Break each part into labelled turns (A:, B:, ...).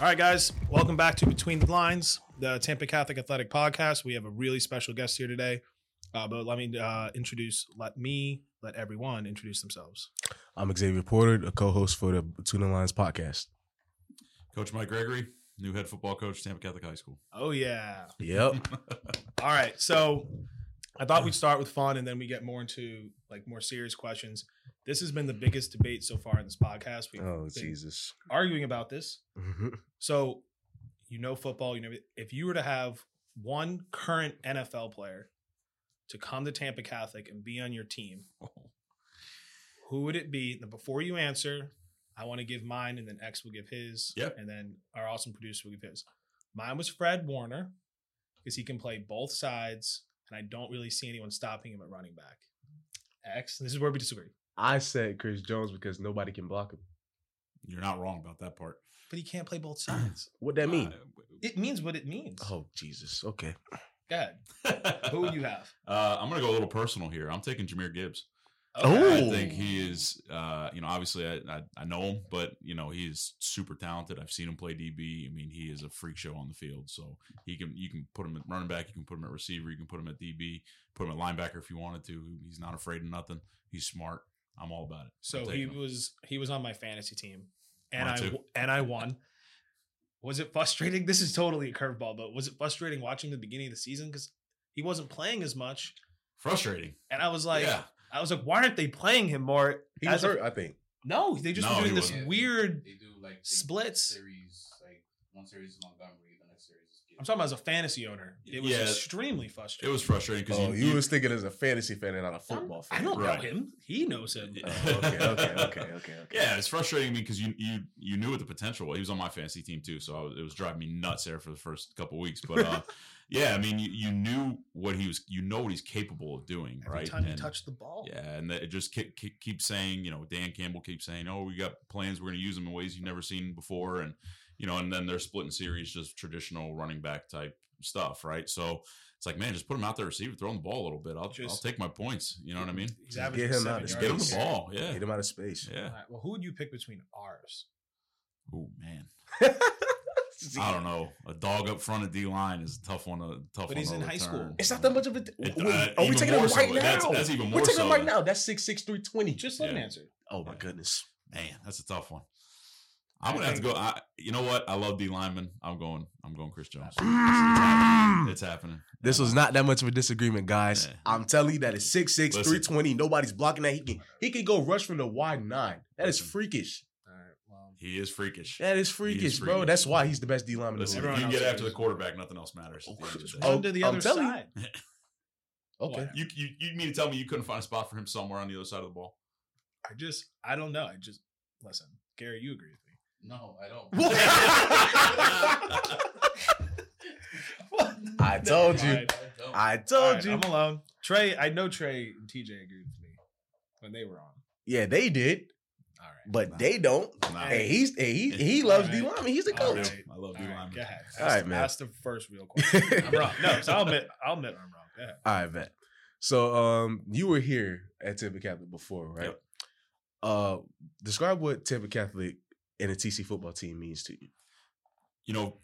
A: All right, guys, welcome back to Between the Lines, the Tampa Catholic Athletic Podcast. We have a really special guest here today, uh, but let me uh, introduce, let me, let everyone introduce themselves.
B: I'm Xavier Porter, a co-host for the Between the Lines podcast.
C: Coach Mike Gregory, new head football coach, Tampa Catholic High School.
A: Oh yeah.
B: Yep.
A: All right, so I thought we'd start with fun and then we get more into like more serious questions. This has been the biggest debate so far in this podcast. We've
B: oh Jesus.
A: arguing about this. So, you know football. You know if you were to have one current NFL player to come to Tampa Catholic and be on your team, who would it be? Now, before you answer, I want to give mine, and then X will give his.
C: Yep.
A: And then our awesome producer will give his. Mine was Fred Warner because he can play both sides, and I don't really see anyone stopping him at running back. X. This is where we disagree.
B: I said Chris Jones because nobody can block him.
C: You're not wrong about that part.
A: But he can't play both sides.
B: What that mean?
C: Uh,
A: It means what it means.
B: oh Jesus. Okay.
A: Go ahead. Who would you have?
C: Uh, I'm going to go a little personal here. I'm taking Jahmyr Gibbs.
B: Oh.
C: I think he is, uh, you know, obviously I, I, I know him, but, you know, he is super talented. I've seen him play DB. I mean, he is a freak show on the field. So he can, you can put him at running back, you can put him at receiver, you can put him at DB, put him at linebacker if you wanted to. He's not afraid of nothing. He's smart. I'm all about it.
A: So he
C: him.
A: was he was on my fantasy team, and
C: Mine
A: I
C: too.
A: and I won. Was it frustrating? This is totally a curveball, but was it frustrating watching the beginning of the season because he wasn't playing as much,
C: frustrating.
A: and I was like,
C: yeah.
A: I was like, why aren't they playing him more?
B: He was hurt, I think.
A: no, they just
C: No,
A: were doing this
C: wasn't.
A: weird.
D: They do like they-
A: splits.
D: series. Like one series is Montgomery, the next series is.
A: I'm talking about as a fantasy owner. It was
C: Yeah.
A: extremely frustrating.
C: It was frustrating because
B: Oh, you, was thinking as a fantasy fan and not a football fan.
A: I don't
C: Right.
A: know him. He knows him.
C: Yeah.
B: Oh, okay, okay, okay, okay, okay.
C: Yeah, it's frustrating me because you you you knew what the potential was. He was on my fantasy team too, so I was, it was driving me nuts there for the first couple weeks. But uh, yeah, I mean, you, you knew what he was. You know what he's capable of doing,
A: Every
C: right?
A: time he touched the ball.
C: Yeah, and it just keep, keep, keep saying, you know, Dan Campbell keeps saying, "Oh, we got plans. We're going to use them in ways you've never seen before," and you know, and then they're splitting series, just traditional running back type stuff, right? So it's like, man, just put him out there, receiver, throw him the ball a little bit. I'll, I'll take my points. You know what I mean?
A: He's averaging
B: Get him out of
C: Just
A: yards.
C: get him the
B: space.
C: ball. Yeah,
B: Get him out of space.
C: yeah.
A: All right, well, who would you pick between ours?
C: Oh man. I don't know. A dog up front of D line is a tough one. To, tough
A: But
C: one
A: he's
C: to
A: in high
C: overturn.
A: school.
B: It's not that much of a.
C: It-
B: Wait,
C: uh,
B: are we taking him right
C: so.
B: now?
C: That's- that's even more
B: We're taking
C: so
B: him right now. That's six six three twenty.
A: Just let him answer.
B: Oh my
C: Yeah.
B: goodness.
C: Man, that's a tough one. I'm gonna have to go. I, you know what? I love D lineman. I'm going. I'm going Chris Jones. It's happening.
B: This was not that much of a disagreement, guys.
C: Yeah.
B: I'm telling you that it's 6'6",
C: Listen.
B: 320. Nobody's blocking that. He can he can go rush from the wide nine. That is freakish.
A: All right. Well,
C: He is freakish.
B: That is freakish, bro.
C: freakish.
B: That's why he's the best D lineman in the
C: Listen, if you can get after the quarterback, nothing else matters. At the the.
B: Oh,
A: run to the
B: I'm
A: other
B: telling you.
A: side.
B: Okay.
C: You, you you mean to tell me you couldn't find a spot for him somewhere on the other side of the ball?
A: I just, I don't know. I just listen, Gary. You agree with me?
D: No, I don't.
B: I told you.
A: All right.
D: I.
B: I told
A: right,
B: you.
A: I'm alone. Trey, I know Trey and TJ agreed with me when they were on.
B: Yeah, they did,
A: All right.
B: but
C: Nah.
B: they don't.
C: Nah.
B: And he's and he he loves D
A: All right.
B: lineman. He's the
A: All
B: coach.
A: right.
C: I love D
A: All right,
C: lineman.
A: go ahead.
B: All man.
A: That's the first real question. I'm wrong. No, so I'll admit, I'll admit I'm wrong. Go ahead.
B: All right, bet. So um you were here at Tampa Catholic before, right?
C: Yep.
B: Uh describe what Tampa Catholic and a TC football team means to you.
C: you know,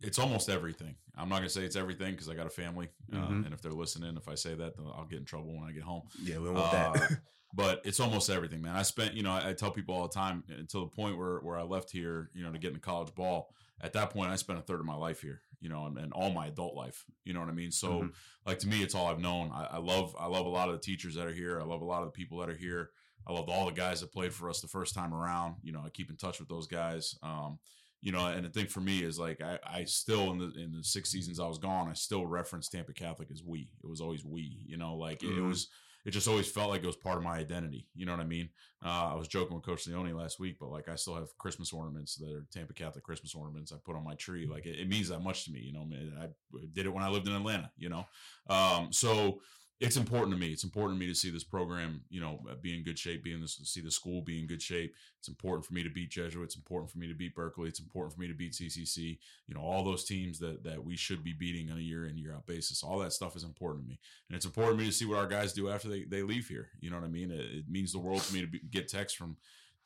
C: it's almost everything. I'm not gonna say it's everything because I got a family, uh,
B: Mhm.
C: and if they're listening, if I say that, then I'll get in trouble when I get home.
B: Yeah, we don't want
C: Uh,
B: that.
C: but it's almost everything, man. I spent, you know, I, I tell people all the time until the point where where I left here, you know, to get into college ball. At that point, I spent a third of my life here, you know, and, and all my adult life. You know what I mean? So,
B: Mhm.
C: like to me, it's all I've known. I, I love, I love a lot of the teachers that are here. I love a lot of the people that are here. I love all the guys that played for us the first time around. You know, I keep in touch with those guys. Um, you know, and the thing for me is like I, I still in the in the six seasons I was gone, I still reference Tampa Catholic as we. It was always we. You know, like it, it was. It just always felt like it was part of my identity. You know what I mean? Uh, I was joking with Coach Leone last week, but like I still have Christmas ornaments that are Tampa Catholic Christmas ornaments I put on my tree. Like it, it means that much to me. You know, I did it when I lived in Atlanta. You know, um, so it's important to me. It's important to me to see this program, you know, be in good shape, be in this, see the school be in good shape. It's important for me to beat Jesuit. It's important for me to beat Berkeley. It's important for me to beat CCC. You know, all those teams that that we should be beating on a year in year out basis. All that stuff is important to me, and it's important to me to see what our guys do after they, they leave here. You know what I mean? It, it means the world to me to be, get texts from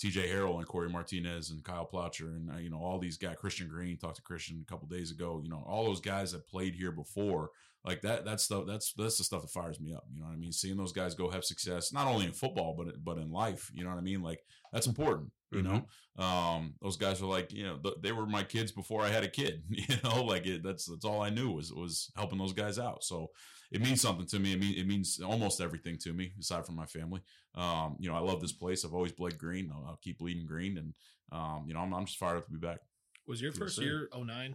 C: TJ Harrell and Corey Martinez and Kyle Ploucher and uh, you know all these guys. Christian Green talked to Christian a couple days ago. You know all those guys that played here before. Like that. That's stuff. That's that's the stuff that fires me up. You know what I mean? Seeing those guys go have success, not only in football but but in life. You know what I mean? Like that's important. You know, um, those guys were like, you know, th- they were my kids before I had a kid. You know, like it, that's that's all I knew was was helping those guys out. So it means something to me. It, mean, it means almost everything to me, aside from my family. Um, you know, I love this place. I've always bled green. I'll, I'll keep bleeding green, and um, you know, I'm, I'm just fired up to be back.
A: Was your first year 09?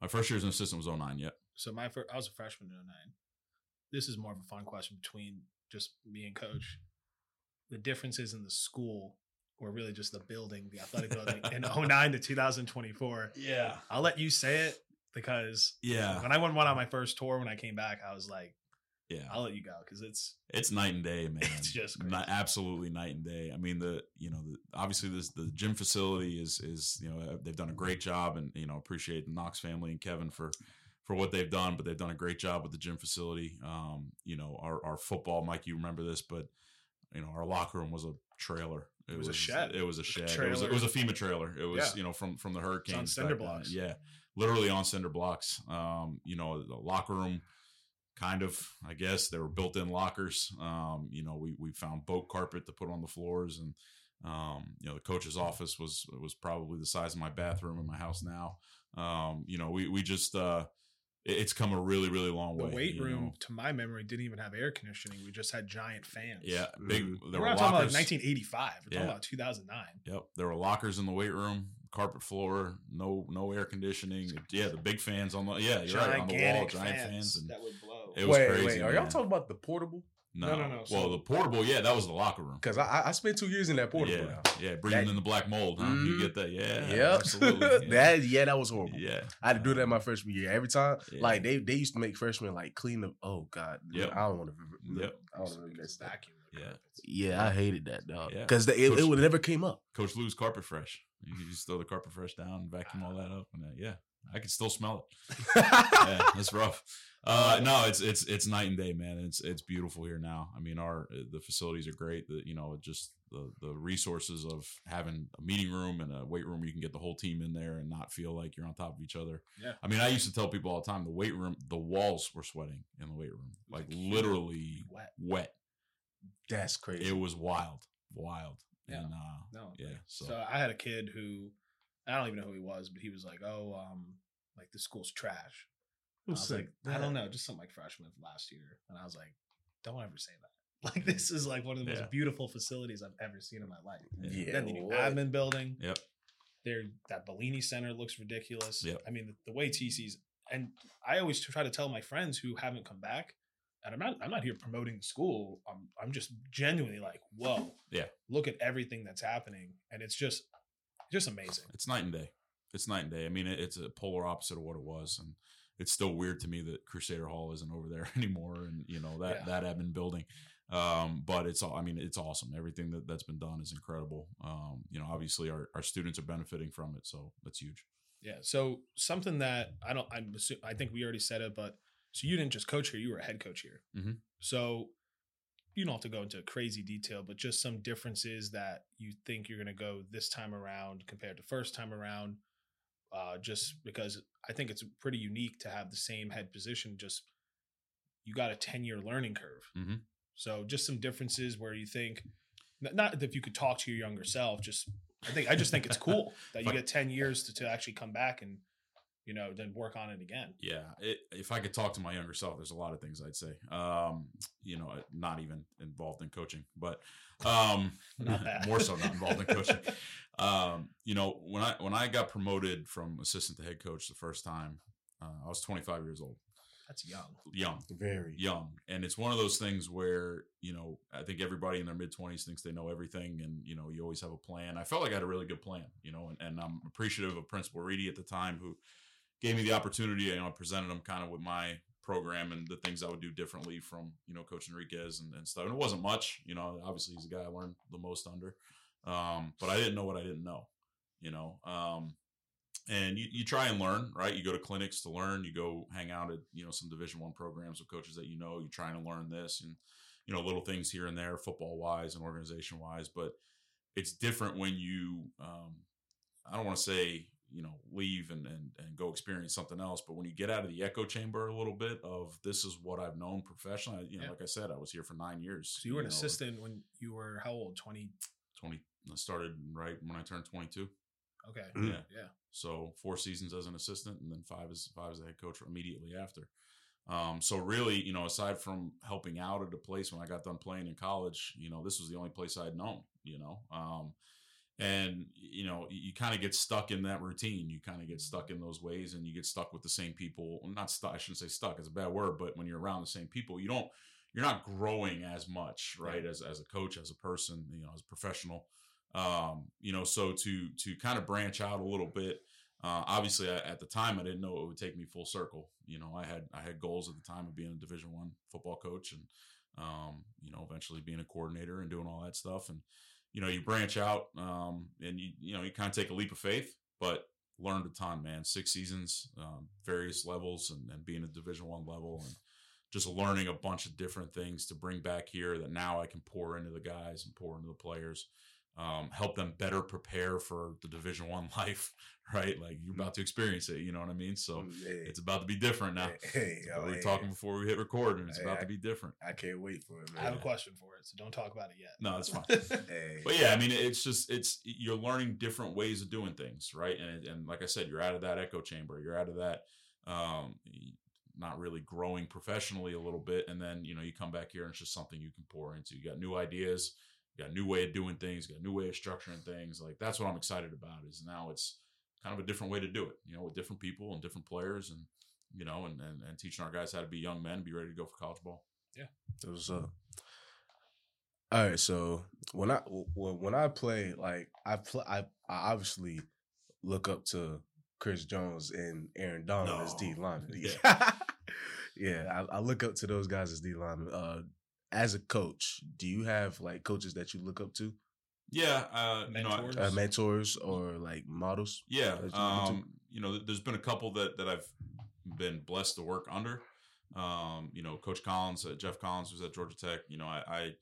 C: My first year as an assistant was 09 Yet.
A: So my first, I was a freshman in 09. This is more of a fun question between just me and coach. The differences in the school were really just the building, the athletic building in 09 to 2024.
C: Yeah.
A: I'll let you say it because
C: Yeah.
A: when I went, one on my first tour, when I came back, I was like,
C: Yeah.
A: I'll let you go because it's
C: It's night and day, man.
A: It's just crazy.
C: absolutely night and day. I mean, the you know, the, obviously this the gym facility is is you know they've done a great job, and you know appreciate the Knox family and Kevin for for what they've done, but they've done a great job with the gym facility. Um, you know, our our football, Mike, you remember this, but you know, our locker room was a trailer.
A: It was a shed.
C: It was a
A: Like a
C: shed. It was, it was a FEMA trailer. It was
A: Yeah.
C: you know from from the hurricanes.
A: cinder
C: back then.
A: blocks.
C: Yeah, literally on cinder blocks. Um, you know, the locker room kind of i guess they were built-in lockers um, you know we, we found boat carpet to put on the floors and um, you know the coach's office was was probably the size of my bathroom in my house now um, you know we, we just uh, it- it's come a really really long
A: the
C: way
A: The
C: weight
A: room,
C: know.
A: to my memory, didn't even have air conditioning. We just had giant fans.
C: yeah big
B: Mhm.
C: there
A: We're
C: were
A: not talking about like 1985. We're
C: Yeah.
A: talking about 2009.
C: Yep, there were lockers in the weight room, carpet floor, no no air conditioning. Yeah, the big fans on the yeah, you're right on the wall,
A: Gigantic
C: giant fans,
A: fans
C: and
A: that would blow.
C: it was
B: wait,
C: crazy.
B: wait, are y'all talking about the portable?
C: No,
A: No, no, no,
C: Well,
A: so-
C: the portable, yeah, that was the locker room.
B: Because I, I I spent two years in that portable.
C: yeah,
B: now.
C: yeah, breathing
B: That-
C: in the black mold, huh?
B: Mhm.
C: You get that? Yeah,
B: Yep.
C: absolutely. Yeah.
B: that yeah, that was horrible.
C: yeah,
B: I had to do that my freshman year. Every time,
C: Yeah.
B: like they they used to make freshmen like clean the. Oh God,
C: Yep.
B: I don't want to.
C: Yep.
B: I don't want to
A: vacuum. the
C: Yeah.
B: Yeah, I hated that dog.
C: Yeah.
B: Because it, it
C: Coach-
B: would never came up.
C: Coach Lou's carpet fresh. You just throw the carpet fresh down, and vacuum all that up, and uh, yeah, I can still smell it. yeah, that's rough. Uh, no, it's it's it's night and day, man. It's it's beautiful here now. I mean, our the facilities are great. The you know just the the resources of having a meeting room and a weight room, where you can get the whole team in there and not feel like you're on top of each other.
A: Yeah.
C: I mean, I used to tell people all the time the weight room, the walls were sweating in the weight room, like
A: like
C: literally
A: Wet.
C: wet.
B: That's crazy.
C: It was wild, wild,
A: Yeah.
C: and uh,
A: No.
C: yeah. So,
A: So I had a kid who I don't even know who he was, but he was like, "Oh, um, like the school's trash." I was
B: said
A: like, I don't know, just something like freshman last year, and I was like, "Don't ever say that." Like this is like one of the
C: Yeah.
A: most beautiful facilities I've ever seen in my life.
B: Yeah,
A: then the new
B: what?
A: admin building.
C: yep.
A: There, that Bellini Center looks ridiculous.
C: Yep.
A: I mean, the, the way TC's and I always try to tell my friends who haven't come back, and I'm not I'm not here promoting the school. I'm I'm just genuinely like, whoa,
C: Yeah.
A: look at everything that's happening, and it's just just amazing.
C: It's night and day. It's night and day. I mean, it, it's a polar opposite of what it was, and it's still weird to me that Crusader Hall isn't over there anymore, and you know that
A: Yeah.
C: that admin building. Um, but it's all. I mean, it's awesome. Everything that that's been done is incredible. Um, you know, obviously our our students are benefiting from it, so that's huge.
A: Yeah. So something that I don't, I'm, I think we already said it, but so you didn't just coach here, you were a head coach here.
C: Mhm.
A: So you don't have to go into crazy detail, but just some differences that you think you're going to go this time around compared to first time around. Uh, just because I think it's pretty unique to have the same head position. Just you got a 10 year learning curve.
C: Mhm.
A: So just some differences where you think, not if you could talk to your younger self, just I think I just think it's cool that you get 10 years to, to actually come back and, you know, then work on it again.
C: Yeah, it, if I could talk to my younger self, there's a lot of things I'd say. Um, you know, not even involved in coaching, but um, more so not involved in coaching. Um, you know, when I when I got promoted from assistant to head coach the first time, uh, I was 25 years old,
A: That's young.
C: young,
B: Very.
C: young, and it's one of those things where you know I think everybody in their mid 20s thinks they know everything, and you know you always have a plan. I felt like I had a really good plan, you know, and, and I'm appreciative of Principal Reedy at the time who gave me the opportunity. You know, I presented him kind of with my program and the things I would do differently from you know Coach Enriquez and, and stuff. And it wasn't much, you know. Obviously, he's the guy I learned the most under, um, but I didn't know what I didn't know, you know. Um, and you, you try and learn, right? You go to clinics to learn. You go hang out at you know some Division One programs with coaches that you know. You're trying to learn this and you know little things here and there, football wise and organization wise, but it's different when you um, I don't want to say you know leave and, and and go experience something else, but when you get out of the echo chamber a little bit of this is what I've known professionally. You know,
A: Yeah.
C: like I said, I was here for nine years.
A: So you were an
C: know,
A: assistant when you were how old? Twenty.
C: Twenty I started right when I turned twenty two.
A: Okay.
B: Mm.
C: Yeah,
A: Yeah.
C: So four seasons as an assistant, and then five as five as a head coach immediately after. Um, so really, you know, aside from helping out at a place when I got done playing in college, you know, this was the only place I'd known. You know, um, and you know, you, kind of get stuck in that routine. You kind of get stuck in those ways, and you get stuck with the same people. Well, not stuck. I shouldn't say stuck. It's a bad word, but when you're around the same people, you don't. You're not growing as much, right? As as a coach, as a person, you know, as a professional um, you know, so to to kind of branch out a little bit. Uh, obviously, I, at the time, I didn't know it would take me full circle. You know, I had I had goals at the time of being a Division One football coach, and um, you know, eventually being a coordinator and doing all that stuff. And you know, you branch out, um, and you you know, you kind of take a leap of faith, but learned a ton, man. Six seasons, um, various levels, and, and being a Division One level, and just learning a bunch of different things to bring back here that now I can pour into the guys and pour into the players um, help them better prepare for the division one life right? Like you're about to experience it you know what i mean? So
B: Hey,
C: it's about to be different now.
B: Hey,
C: we are
B: hey,
C: talking before we hit record and it's
B: Hey,
C: about
B: I-
C: to be different.
B: I can't wait for it,
A: I have a question for it, so don't talk about it yet.
C: no it's fine.
B: Hey,
C: but yeah i mean it's just it's you're learning different ways of doing things right? And, and like i said you're out of that echo chamber you're out of that um not really growing professionally a little bit and then you know you come back here and it's just something you can pour into. You got new ideas you got a new way of doing things got a new way of structuring things like that's what i'm excited about is now it's kind of a different way to do it you know with different people and different players and you know and and, and teaching our guys how to be young men be ready to go for college ball Yeah.
B: That was up. All right, so when I when I play, like I play, I, I obviously look up to Chris Jones and Aaron Donald as D
C: No.
B: lineman.
C: Yeah.
B: yeah, I, I look up to those guys as D lineman. Uh, as a coach, do you have like coaches that you look up to,
C: yeah uh you know I-
A: Mentors?
B: uh, mentors or like models?
C: Yeah,
B: you look up to?
C: um, you know, there's been a couple that that I've been blessed to work under. Um, you know, Coach Collins, uh, Geoff Collins, who's at Georgia Tech. You know, I, I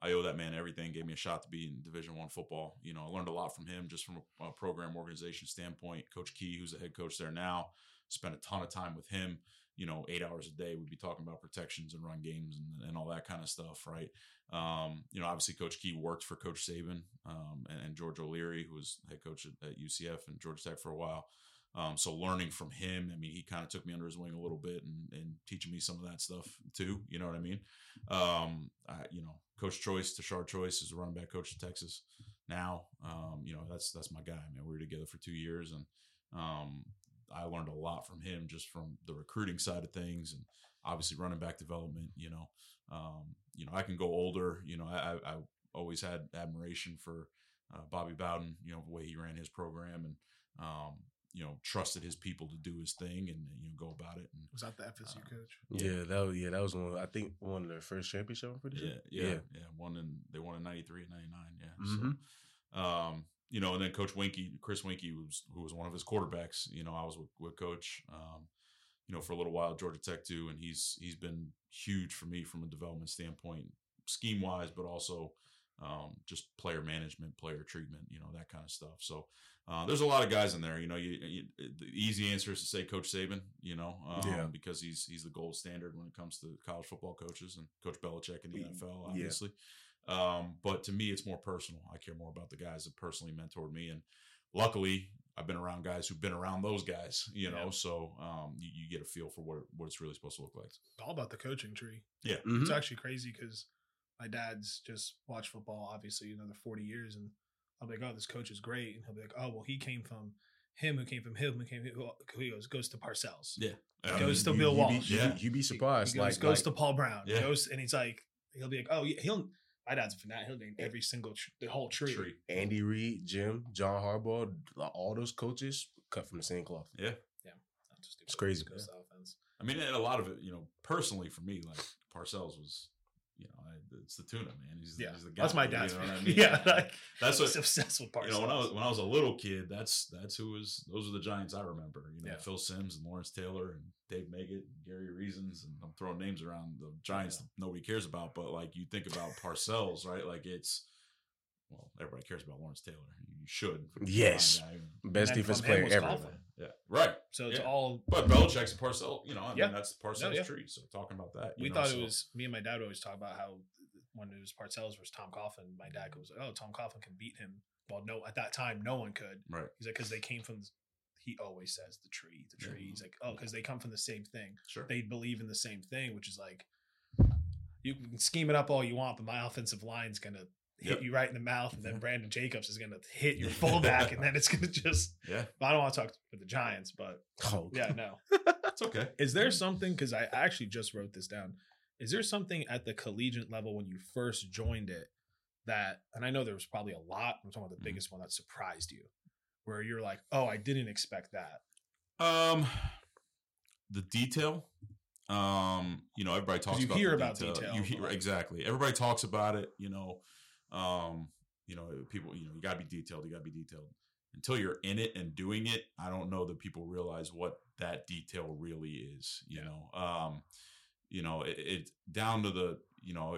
C: I owe that man everything. Gave me a shot to be in Division One football. You know, I learned a lot from him just from a, a program organization standpoint. Coach Key, who's the head coach there now, spent a ton of time with him. You know, eight hours a day, we'd be talking about protections and run games and, and all that kind of stuff, right? Um, you know, obviously, Coach Key worked for Coach Saban um, and, and George O'Leary, who was head coach at, at UCF and Georgia Tech for a while. Um, so learning from him, I mean, he kind of took me under his wing a little bit and, and teaching me some of that stuff too. You know what I mean? Um, I, you know, Coach Choice, Tashard Choice, is a running back coach in Texas now. Um, you know, that's that's my guy, man. We were together for two years, and um, I learned a lot from him just from the recruiting side of things, and obviously running back development. You know, um, you know, I can go older. You know, I, I, I always had admiration for uh, Bobby Bowden. You know, the way he ran his program, and um, you know, trusted his people to do his thing and you know go about it. And
A: Was that the FSU
C: Uh,
A: coach?
B: Yeah, that was, yeah, that was one. I think one of their first championship. I'm pretty
C: yeah,
B: sure.
C: yeah, yeah, One in they won in '93 and '99. Yeah.
B: Mhm.
C: So, um, you know, and then Coach Weinke, Chris Weinke, was who was one of his quarterbacks. You know, I was with, with Coach. Um, you know, for a little while at Georgia Tech too, and he's he's been huge for me from a development standpoint, scheme wise, but also um, just player management, player treatment, you know, that kind of stuff. So uh, there's a lot of guys in there. You know, you, you, the easy answer is to say Coach Saban. You know, um,
B: Yeah.
C: because he's he's the gold standard when it comes to college football coaches and Coach Belichick in the. NFL, obviously. Um, but to me, it's more personal. I care more about the guys that personally mentored me, and luckily, I've been around guys who've been around those guys. You know,
A: Yeah.
C: so um, you, you get a feel for what what it's really supposed to look like.
A: It's all about the coaching tree.
B: Mhm.
A: It's actually crazy because my dad's just watched football, obviously, another 40 years. And I'll be like, oh, this coach is great. And he'll be like, oh, well, he came from him, who came from him, who came who he goes, goes to Parcells.
C: Yeah,
A: Goes to
B: You-
A: Bill
B: you
A: Walsh.
B: Be, you,
C: Yeah.
B: you be surprised.
A: He goes,
B: like
A: goes
B: like,
A: to Paul Brown.
C: Yeah.
A: Goes and he's like, he'll be like, oh, he'll. My dad's a fanatic. He'll name every single tr- the whole tree.
C: tree.
B: Andy Reid, Jim, John Harbaugh, all those coaches cut from the same cloth.
C: Yeah,
A: Not just
B: It's crazy.
A: Goes to offense.
C: I mean, and a lot of it, you know, personally for me, like Parcells was, you know, I, it's the tuna man. He's,
A: Yeah,
C: he's the guy.
A: that's my
C: you
A: dad's.
C: know what. I mean?
A: Yeah, like,
C: that's what
A: obsessed with
C: you know. When I was when I was a little kid, that's that's who was those are the Giants I remember. You know,
A: Yeah.
C: Phil Simms and Lawrence Taylor and Dave Meggett, and Gary Reasons, and I'm throwing names around the Giants
A: Yeah.
C: that nobody cares about. But like you think about Parcells, right? Like it's well, everybody cares about Lawrence Taylor. You should.
B: Yes. Best defense player ever.
A: Coughlin.
C: Yeah. Right.
A: So it's
C: Yeah.
A: all.
C: But Belichick's a Parcell, you know, I
A: Yeah.
C: mean, that's Parcells'
A: yeah.
C: tree. So talking about that. you
A: We
C: know,
A: thought
C: so-
A: it was me and my dad would always talk about how when it was Parcells versus Tom Coughlin, my dad goes, "Oh, Tom Coughlin can beat him." Well, no, at that time, no one could.
C: right.
A: He's like, because they came from. He always says the tree, the tree.
C: Yeah.
A: He's like, oh, because they come from the same thing.
C: Sure.
A: They believe in the same thing, which is like, you can scheme it up all you want, but my offensive line's gonna hit
C: Yep.
A: you right in the mouth, and then
C: Yeah.
A: Brandon Jacobs is gonna hit your fullback, and then it's gonna just.
C: yeah.
A: I don't want to talk with the Giants, but
B: Oh,
A: yeah, no.
C: It's okay.
A: Is there something? Because I actually just wrote this down. Is there something at the collegiate level when you first joined it that, and I know there was probably a lot. I'm talking about the
C: Mhm.
A: biggest one that surprised you, where you're like, "Oh, I didn't expect that."
C: Um, the detail. Um, you know, everybody talks
A: you
C: about
A: hear
C: the
A: about detail,
C: You hear
A: like-
C: exactly. Everybody talks about it. You know, um, you know, people. You know, you got to be detailed. You got to be detailed. Until you're in it and doing it, I don't know that people realize what that detail really is. You
A: Yeah.
C: know, um, you know, it, it down to the. You know,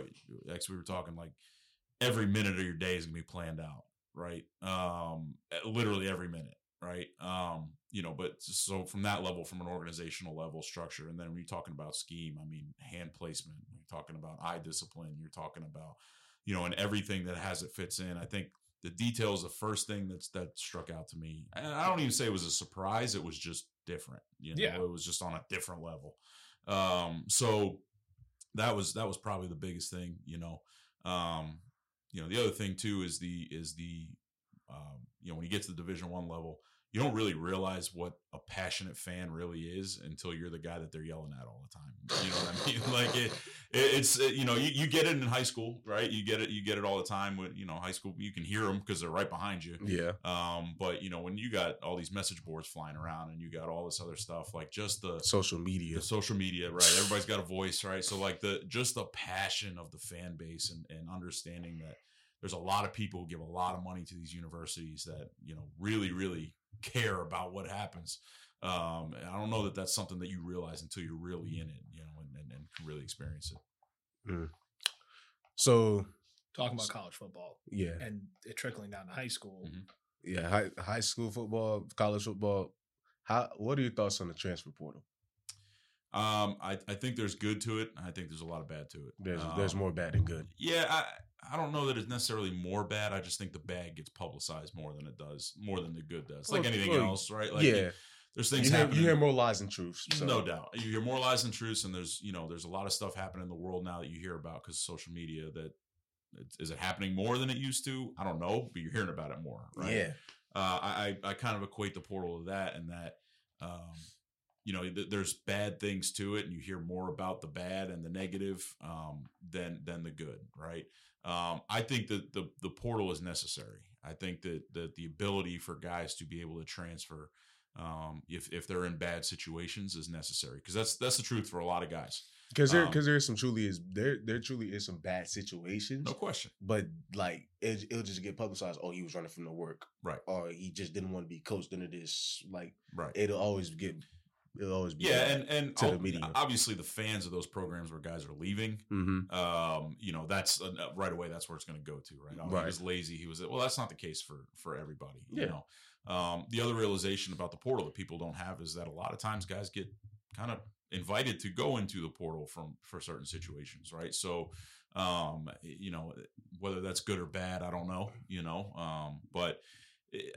C: as we were talking, like every minute of your day is gonna be planned out, right? Um, literally every minute right? Um, you know, but so from that level, from an organizational level structure, and then when you're talking about scheme, I mean, hand placement, you're talking about eye discipline, you're talking about, you know, and everything that has it fits in. I think the detail is the first thing that's that struck out to me. And I don't even say it was a surprise; it was just different. You know,
A: Yeah.
C: it was just on a different level. Um, so that was that was probably the biggest thing. You know, um, you know, the other thing too is the is the um, you know when you get to the Division One level, you don't really realize what a passionate fan really is until you're the guy that they're yelling at all the time. You know what I mean? Like it, it it's it, you know you, you get it in high school, right? You get it you get it all the time. With you know high school, you can hear them because they're right behind you.
B: Yeah.
C: Um, but you know when you got all these message boards flying around and you got all this other stuff, like just the
B: Social media.
C: the social media, right? Everybody's got a voice, right? So like the just the passion of the fan base and, and understanding that there's a lot of people who give a lot of money to these universities that you know really really care about what happens. Um, and I don't know that that's something that you realize until you're really in it, you know, and, and, and can really experience it.
B: So
A: Talking about college football
B: yeah,
A: and it trickling down to high school.
C: Mhm.
B: yeah. High, high school football, college football. How? What are your thoughts on the transfer portal?
C: Um, I, I think there's good to it. I think there's a lot of bad to it.
B: There's there's
C: Um,
B: more bad than good.
C: Yeah, I I don't know that it's necessarily more bad. I just think the bad gets publicized more than it does, more than the good does. Like
B: Well,
C: anything
B: well,
C: else, right? Like
B: yeah,
C: there's
B: you
C: things
B: hear,
C: happening.
B: you hear more lies than truths. So.
C: No doubt, you hear more lies than truths, and there's you know there's a lot of stuff happening in the world now that you hear about because of social media. That is it happening more than it used to? I don't know, but you're hearing about it more, right?
B: Yeah,
C: uh, I I I kind of equate the portal to that, and that um, you know th- there's bad things to it, and you hear more about the bad and the negative um, than than the good, right? Um, I think that the the portal is necessary. I think that that the ability for guys to be able to transfer um, if if they're in bad situations is necessary because that's that's the truth for a lot of guys,
B: because there
C: Um,
B: because there is some truly is there there truly is some bad situations.
C: no question.
B: But like it, it'll just get publicized. Oh, he was running from the work,
C: Right.
B: Or he just didn't want to be coached into this. Like
C: Right.
B: it'll always get. It'll always be.
C: Yeah, and and
B: to the media.
C: obviously the fans of those programs where guys are leaving
B: mm-hmm.
C: um, you know, that's uh, right away. That's where it's going to go to, right? Oh,
B: Right.
C: He was lazy. He was well. That's not the case for for everybody. You know, um, the other realization about the portal that people don't have is that a lot of times guys get kind of invited to go into the portal from for certain situations, right? So, um, you know, whether that's good or bad, I don't know. You know, um, but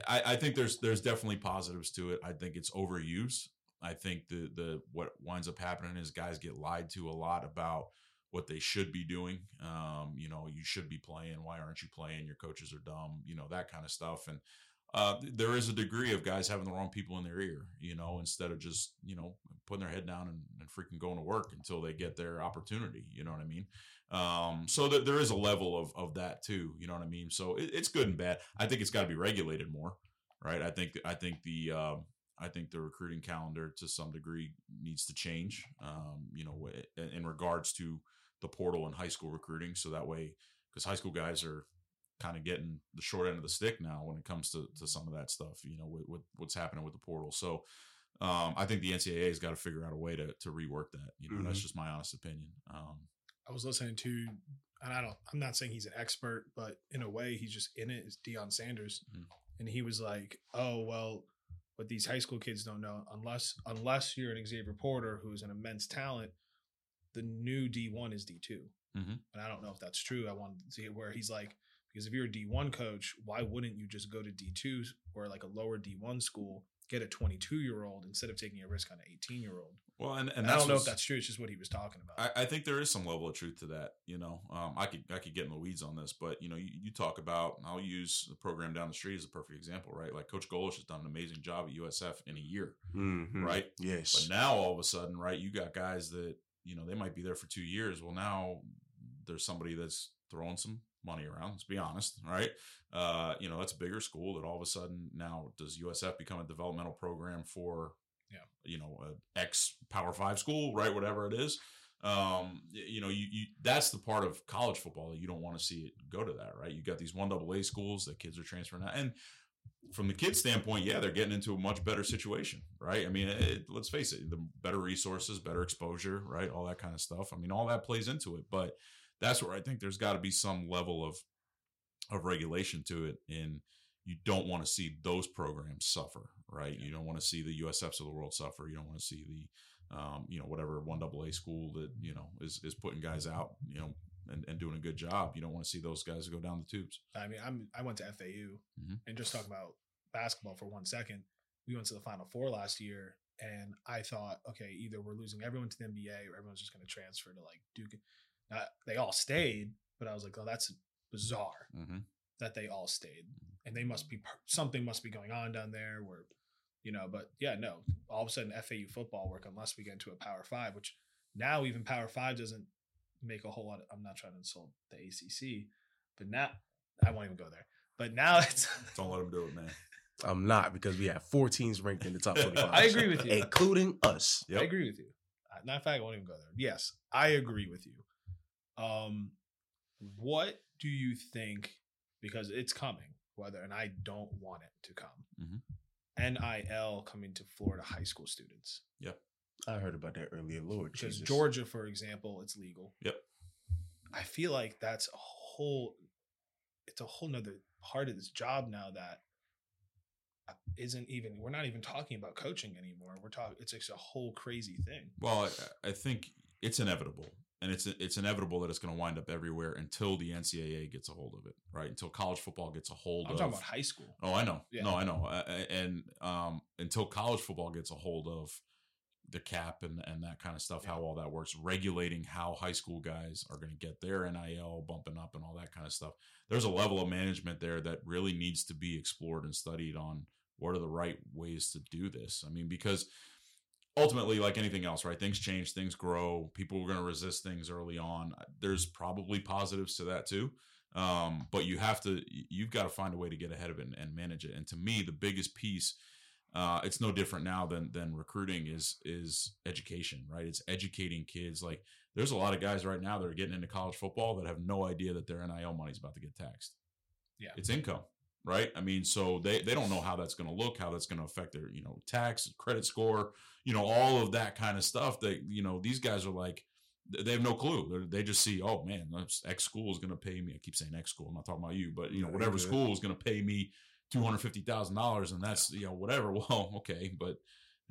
C: I, I think there's there's definitely positives to it. I think it's overused. I think the the what winds up happening is guys get lied to a lot about what they should be doing. Um, you know, you should be playing. Why aren't you playing? Your coaches are dumb. You know that kind of stuff. And uh, there is a degree of guys having the wrong people in their ear. You know, instead of just you know putting their head down and, and freaking going to work until they get their opportunity. You know what I mean? Um, so that there is a level of of that too. You know what I mean? So it, it's good and bad. I think it's got to be regulated more, right? I think I think the um, I think the recruiting calendar to some degree needs to change. Um, you know, in, in regards to the portal and high school recruiting, so that way, because high school guys are kind of getting the short end of the stick now when it comes to, to some of that stuff. You know, with, with what's happening with the portal. So um, I think the NCAA has got to figure out a way to to rework that. You know, that's
B: Mhm.
C: just my honest opinion. Um,
A: I was listening to, and I don't, I'm not saying he's an expert, but in a way, he's just in it. Is Deion Sanders,
C: Mhm.
A: and he was like, "Oh well, what these high school kids don't know, unless unless you're an Xavier Porter who's an immense talent, the new D1 is D2."
C: Mhm.
A: And I don't know if that's true. I want to see it where he's like, because if you're a D1 coach, why wouldn't you just go to D2 or like a lower D1 school, get a 22 year old instead of taking a risk on an 18 year old?
C: Well, and, and
A: I
C: that's
A: don't know if that's true. It's just what he was talking about.
C: I, I think there is some level of truth to that. You know, um, I could I could get in the weeds on this, but you know, you, you talk about. I'll use the program down the street as a perfect example, right? Like Coach Golesh has done an amazing job at USF in a year,
B: Mhm.
C: right?
B: Yes.
C: But now all of a sudden, right, you got guys that you know they might be there for two years. Well, now there's somebody that's throwing some money around. Let's be honest, right? Uh, you know, that's a bigger school that all of a sudden now does USF become a developmental program for,
A: Yeah.
C: you know, a ex Power Five school, right? Whatever it is. Um, you know, you, you that's the part of college football that you don't want to see it go to that, right? You got these one double A schools that kids are transferring out, and from the kids' standpoint, yeah, they're getting into a much better situation, right? I mean, it, let's face it, the better resources, better exposure, right? All that kind of stuff. I mean, all that plays into it, but that's where I think there's got to be some level of of regulation to it, and you don't want to see those programs suffer, right? You don't want to see the USFs of the world suffer. You don't want to see the, um, you know, whatever one double A school that you know is is putting guys out, you know, and, and doing a good job. You don't want to see those guys go down the tubes.
A: I mean, I'm I went to FAU
C: Mhm.
A: and just talk about basketball for one second. We went to the Final Four last year, and I thought, okay, either we're losing everyone to the NBA or everyone's just going to transfer to like Duke. Now, they all stayed, but I was like, oh, that's bizarre
C: Mm-hmm.
A: that they all stayed, and they must be something must be going on down there where, you know. But yeah, no, all of a sudden FAU football work unless we get into a Power Five, which now even Power Five doesn't make a whole lot. Of, I'm not trying to insult the ACC, but now I won't even go there. But now it's.
C: Don't let them do it, man.
B: I'm not because we have four teams ranked in the top 25.
A: I agree with you.
B: including us.
A: I agree with you. Not fact, I won't even go there. Yes, I agree with you. Um, what do you think? Because it's coming, whether and I don't want it to come.
C: Mhm.
A: NIL coming to Florida high school students Yep.
B: I heard about that earlier. Lord
A: because
B: Jesus.
A: Georgia, for example, it's legal.
C: Yep.
A: I feel like that's a whole. It's a whole nother part of this job now that uh, isn't even. We're not even talking about coaching anymore. We're talking. It's just a whole crazy thing.
C: Well, I, I think it's inevitable, and it's it's inevitable that it's going to wind up everywhere until the NCAA gets a hold of it, right? Until college football gets a hold of
A: I'm
C: of.
A: talking about high school.
C: Oh, I know.
A: Yeah.
C: No, I know. Uh, and um, until college football gets a hold of the cap and, and that kind of stuff, how all that works, regulating how high school guys are going to get their NIL bumping up and all that kind of stuff. There's a level of management there that really needs to be explored and studied on what are the right ways to do this. I mean, because ultimately, like anything else, right? Things change, things grow. People are going to resist things early on. There's probably positives to that too. Um, but you have to, you've got to find a way to get ahead of it and, and manage it. And to me, the biggest piece, uh, it's no different now than than recruiting is is education, right? It's educating kids. Like there's a lot of guys right now that are getting into college football that have no idea that their NIL money is about to get taxed.
A: Yeah.
C: it's income, right? I mean, so they they don't know how that's going to look, how that's going to affect their you know tax, credit score, you know, all of that kind of stuff. That you know these guys are like they have no clue. They're, they just see, oh man, X school is going to pay me. I keep saying X school. I'm not talking about you, but you know, whatever school is going to pay me two hundred fifty thousand dollars, and that's you know whatever. Well, okay, but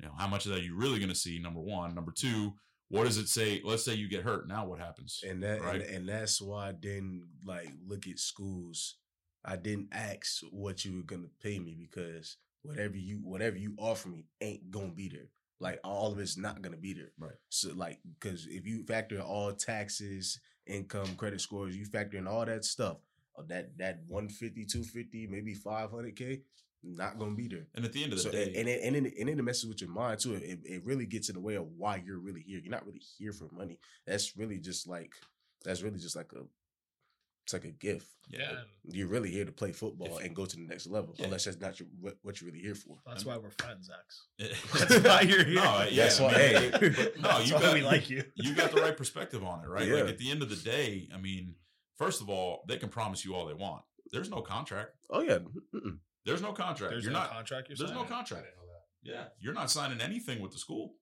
C: you know, how much of that are you really going to see? Number one, number two, what does it say? Let's say you get hurt. Now what happens?
B: and that
C: Right.
B: and, and that's why I didn't like look at schools. I didn't ask what you were gonna pay me because whatever you whatever you offer me ain't gonna be there. Like all of it's not gonna be there.
C: Right.
B: So like because if you factor in all taxes, income, credit scores, you factor in all that stuff, uh, that that 150, 250, maybe 500k, not gonna be there.
C: and at the end of the
B: So
C: day,
B: and it, and then and then it messes with your mind too. It, it really gets in the way of why you're really here. You're not really here for money. That's really just like that's really just like a it's like a gift.
C: yeah,
B: You're really here to play football
C: If-
B: and go to the next level.
C: Yeah.
B: Unless that's not your, what, what you're really here for.
A: That's why we're friends, X.
C: That's
A: That's why you're here.
C: No, yeah,
B: That's
C: I
B: why-
C: mean,
B: hey.
C: but no,
A: That's
C: you
A: why
C: got
A: we like you.
C: you got the right perspective on it, right? Like at the end of the day, I mean, first of all, they can promise you all they want. There's no contract.
B: Oh yeah. Mm-mm.
C: There's no contract.
A: There's
C: you're
A: no
C: not.
A: contract. You're
C: there's no
A: signing.
D: I
C: contract.
D: didn't know that.
C: Yeah, you're not signing anything with the school.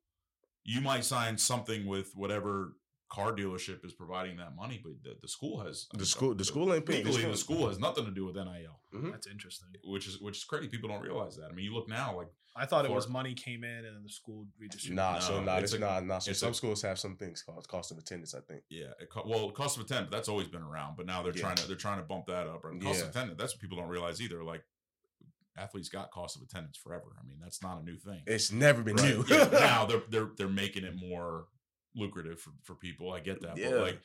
C: You might sign something with whatever car dealership is providing that money, but the, the school has
B: The school- the school ain't paying.
C: Legally, the school has nothing to do with NIL, mm-hmm.
A: That's interesting.
C: which is which is crazy. People don't realize that. I mean, you look now, like
A: I thought it was money came in and then the school redistributed.
B: Nah, so
C: No,
B: nah,
C: it's
B: it's
C: a-
B: not nah. So
C: it's
B: some
C: a-
B: schools have some things called cost of attendance. I think.
C: yeah, it co- well, cost of attendance that's always been around, but now they're
B: Yeah.
C: trying to they're trying to bump that up. And cost
B: Yeah.
C: of attendance that's what people don't realize either. Like athletes got cost of attendance forever. I mean, that's not a new thing.
B: It's never been
C: Right.
B: new.
C: Yeah, now they're they're they're making it more lucrative for, for people. I get that,
B: Yeah.
C: but like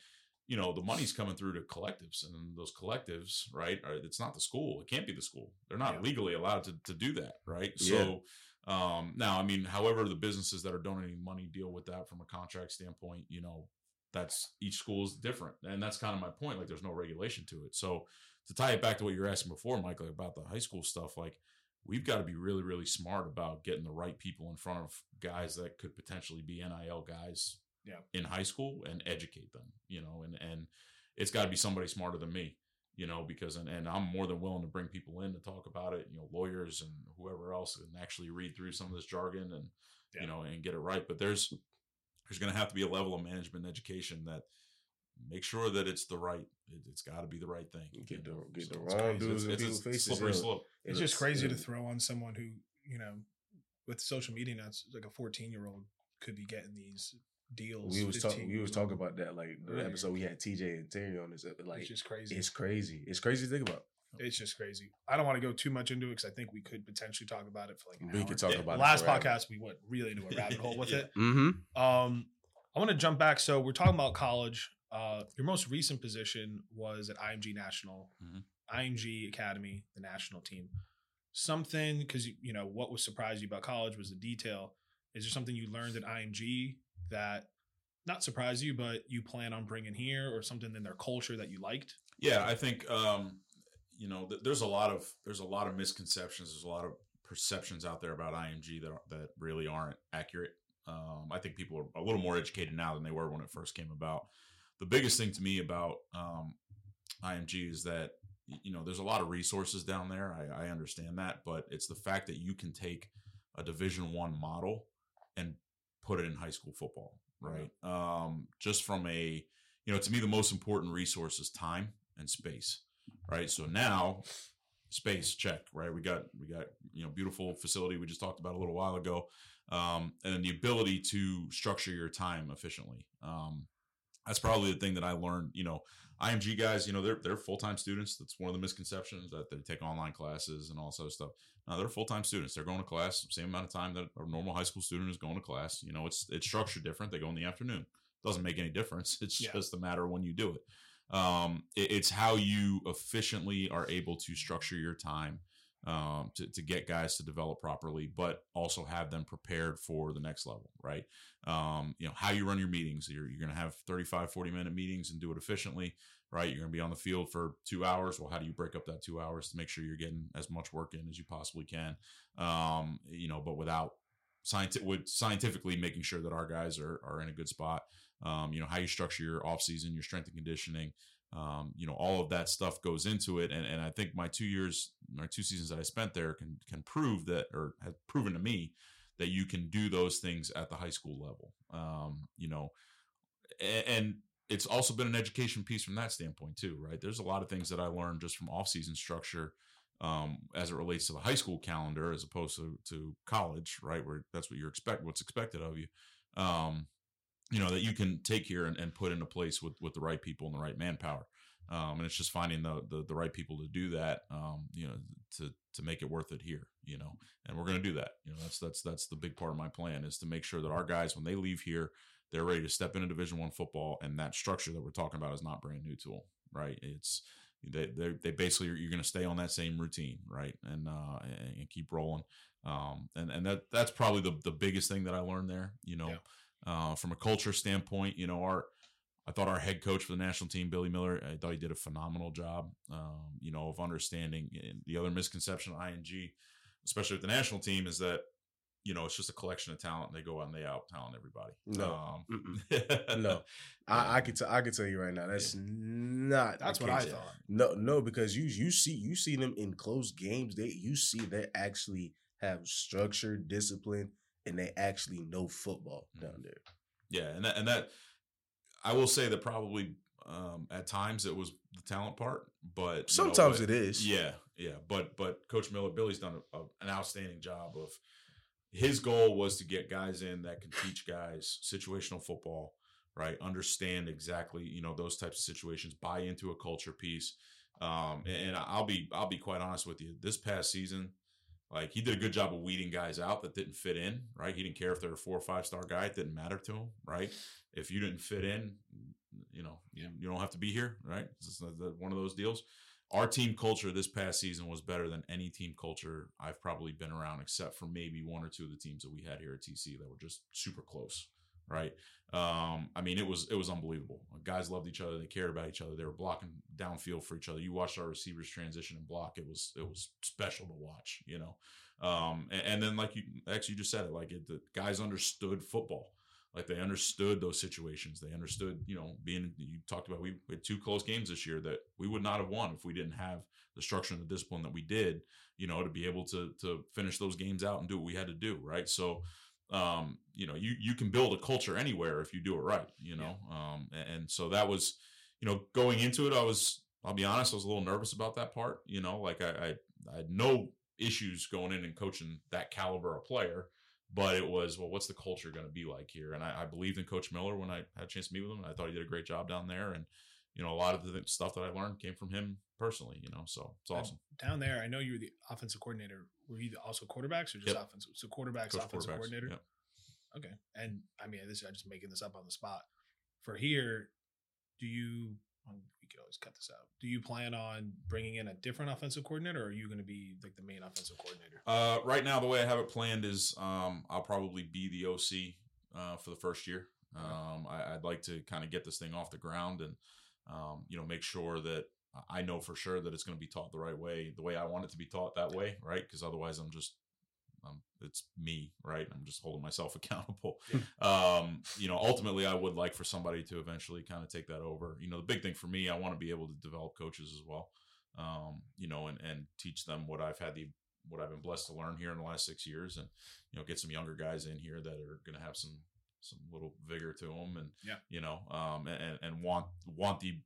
C: you know, the money's coming through to collectives, and those collectives, right? Are, it's not the school. It can't be the school. They're not
A: Yeah.
C: legally allowed to to do that, right? So. Um, now, I mean, however, the businesses that are donating money deal with that from a contract standpoint, you know, that's each school is different. And that's kind of my point. Like, there's no regulation to it. So, to tie it back to what you were asking before, Michael, like about the high school stuff, like, we've got to be really, really smart about getting the right people in front of guys that could potentially be NIL guys
A: Yeah.
C: in high school and educate them, you know, and, and it's got to be somebody smarter than me, you know, because, and, and I'm more than willing to bring people in to talk about it, you know, lawyers and whoever else and actually read through some of this jargon and,
A: Yeah.
C: you know, and get it right. But there's, there's going to have to be a level of management and education that make sure that it's the right, it, it's got to be the right thing.
B: Get the
C: you know?
B: get the
C: So it's
B: wrong dudes in
C: It's-
B: people's
C: it's
B: faces.
C: slippery
B: yeah.
C: slope.
A: It's
B: It
A: just
B: is,
A: crazy to throw on someone who, you know, with social media now, it's like a 14 year old could be getting these deals.
B: We was
A: 15
B: talking. We was
A: years
B: talking about that like the
A: Right.
B: episode we had TJ and Terry on this. uh, Like
A: it's just crazy.
B: it's crazy. It's crazy to think about.
A: It's just crazy. I don't want to go too much into it because I think we could potentially talk about it for like an
B: We
A: hour.
B: could talk
C: Yeah.
B: about
A: Last
B: it forever.
A: podcast we went really into a rabbit hole with
C: Yeah.
A: it.
B: Mm-hmm.
A: Um, I want to jump back. So we're talking about college. Uh, your most recent position was at IMG National,
C: Mhm.
A: IMG Academy, the national team. Something because you, you know what was surprised you about college was the detail. Is there something you learned at IMG that not surprise you, but you plan on bringing here, or something in their culture that you liked?
C: Yeah, I think um, you know th- there's a lot of there's a lot of misconceptions. There's a lot of perceptions out there about IMG that that really aren't accurate. Um, I think people are a little more educated now than they were when it first came about. The biggest thing to me about um, IMG is that you know there's a lot of resources down there. I, I understand that, but it's the fact that you can take a Division One model and put it in high school football, right? Um, just from a you know, to me, the most important resource is time and space, right? So now, space check, right? We got we got you know beautiful facility we just talked about a little while ago, um, and then the ability to structure your time efficiently. Um, that's probably the thing that I learned. You know, IMG guys, you know, they're they're full time students. That's one of the misconceptions that they take online classes and all this other stuff. No, they're full time students. They're going to class the same amount of time that a normal high school student is going to class. You know, it's it's structured different. They go in the afternoon doesn't make any difference. It's
A: Yeah.
C: just a matter of when you do it. Um, it- It's how you efficiently are able to structure your time um, to, to get guys to develop properly, but also have them prepared for the next level, right? Um, you know, how you run your meetings. You're, you're going to have 35, 40 minute meetings and do it efficiently, right? You're going to be on the field for two hours. Well, how do you break up that two hours to make sure you're getting as much work in as you possibly can? Um, you know, but without scientific, with scientifically making sure that our guys are, are in a good spot um, you know, how you structure your off season, your strength and conditioning, um, you know, all of that stuff goes into it. And, and I think my two years, my two seasons that I spent there can, can prove that, or have proven to me that you can do those things at the high school level. Um, you know, and, and it's also been an education piece from that standpoint too, right? There's a lot of things that I learned just from off season structure, um, as it relates to the high school calendar as opposed to, to college, right? Where that's what you're expect, what's expected of you. Um, you know that you can take here and, and put into place with with the right people and the right manpower. Um, and it's just finding the, the the right people to do that um, you know to to make it worth it here you know and we're going to do that. You know that's that's that's the big part of my plan is to make sure that our guys when they leave here they're ready to step into division one football and that structure that we're talking about is not brand new to right? It's they they, basically you're going to stay on that same routine right? And uh and, and keep rolling. Um and and that that's probably the the biggest thing that i learned there you know?
A: Yeah.
C: Uh, from a culture standpoint, you know, our I thought our head coach for the national team, Billy Miller, I thought he did a phenomenal job. Um, you know, of understanding and the other misconception of IMG, especially with the national team, is that you know it's just a collection of talent. and They go out and they out talent everybody.
B: No.
C: um,
B: No. I, I can tell. I can tell you right now. That's not.
A: That's what I thought.
B: No, no, because you you see you see them in close games. They you see they actually have structure, discipline, and they actually know football
C: Mm-hmm.
B: down there.
C: Yeah, and that, and that I will say that probably um, at times it was the talent part, but you know,
B: Sometimes
C: but-
B: it is.
C: Yeah, yeah, but but Coach Miller, Billy's done a, a, an outstanding job of. His goal was to get guys in that can teach guys situational football, right? Understand exactly you know those types of situations, buy into a culture piece, um, and, and I'll be I'll be quite honest with you. This past season, like he did a good job of weeding guys out that didn't fit in, right? He didn't care if they're a four or five star guy; it didn't matter to him, right? If you didn't fit in, you know, you, you don't have to be here, right? It's one of those deals. Our team culture this past season was better than any team culture I've probably been around, except for maybe one or two of the teams that we had here at TC that were just super close, right? Um, I mean, it was it was unbelievable. Guys loved each other. They cared about each other. They were blocking downfield for each other. You watched our receivers transition and block. It was it was special to watch, you know. Um, and, and then like you actually just said it, like it, the guys understood football. Like they understood those situations. They understood, you know, being you talked about we had two close games this year that we would not have won if we didn't have the structure and the discipline that we did, you know, to be able to to finish those games out and do what we had to do, right? So um, you know, you you can build a culture anywhere if you do it right, you know. Um, and, and so that was, you know, going into it, I was, I'll be honest, I was a little nervous about that part. You know, like I, I, I had no issues going in and coaching that caliber of player, but it was, well, what's the culture going to be like here? And I, I believed in Coach Miller when I had a chance to meet with him. I thought he did a great job down there, and you know, a lot of the stuff that I learned came from him personally. You know, so it's awesome.
A: Down there, I know you were the offensive coordinator. Were you also quarterbacks or just
C: Yep.
A: offensive? So quarterbacks,
C: Coach
A: offensive
C: quarterbacks,
A: coordinator.
C: yep.
A: Okay, and I mean, this I'm just making this up on the spot. For here, do you? We could always cut this out. Do you plan on bringing in a different offensive coordinator, or are you going to be like the main offensive coordinator?
C: Uh, right now, the way I have it planned is um, I'll probably be the OC uh, for the first year. Um, I, I'd like to kind of get this thing off the ground and um, you know make sure that I know for sure that it's going to be taught the right way, the way I want it to be taught that way, right? Because otherwise, I'm just um, it's me, right? I'm just holding myself accountable. Um, you know, ultimately, I would like for somebody to eventually kind of take that over. You know, the big thing for me, I want to be able to develop coaches as well. Um, you know, and and teach them what I've had the what I've been blessed to learn here in the last six years, and you know, get some younger guys in here that are going to have some some little vigor to them, and
A: Yeah.
C: you know, um, and and want want the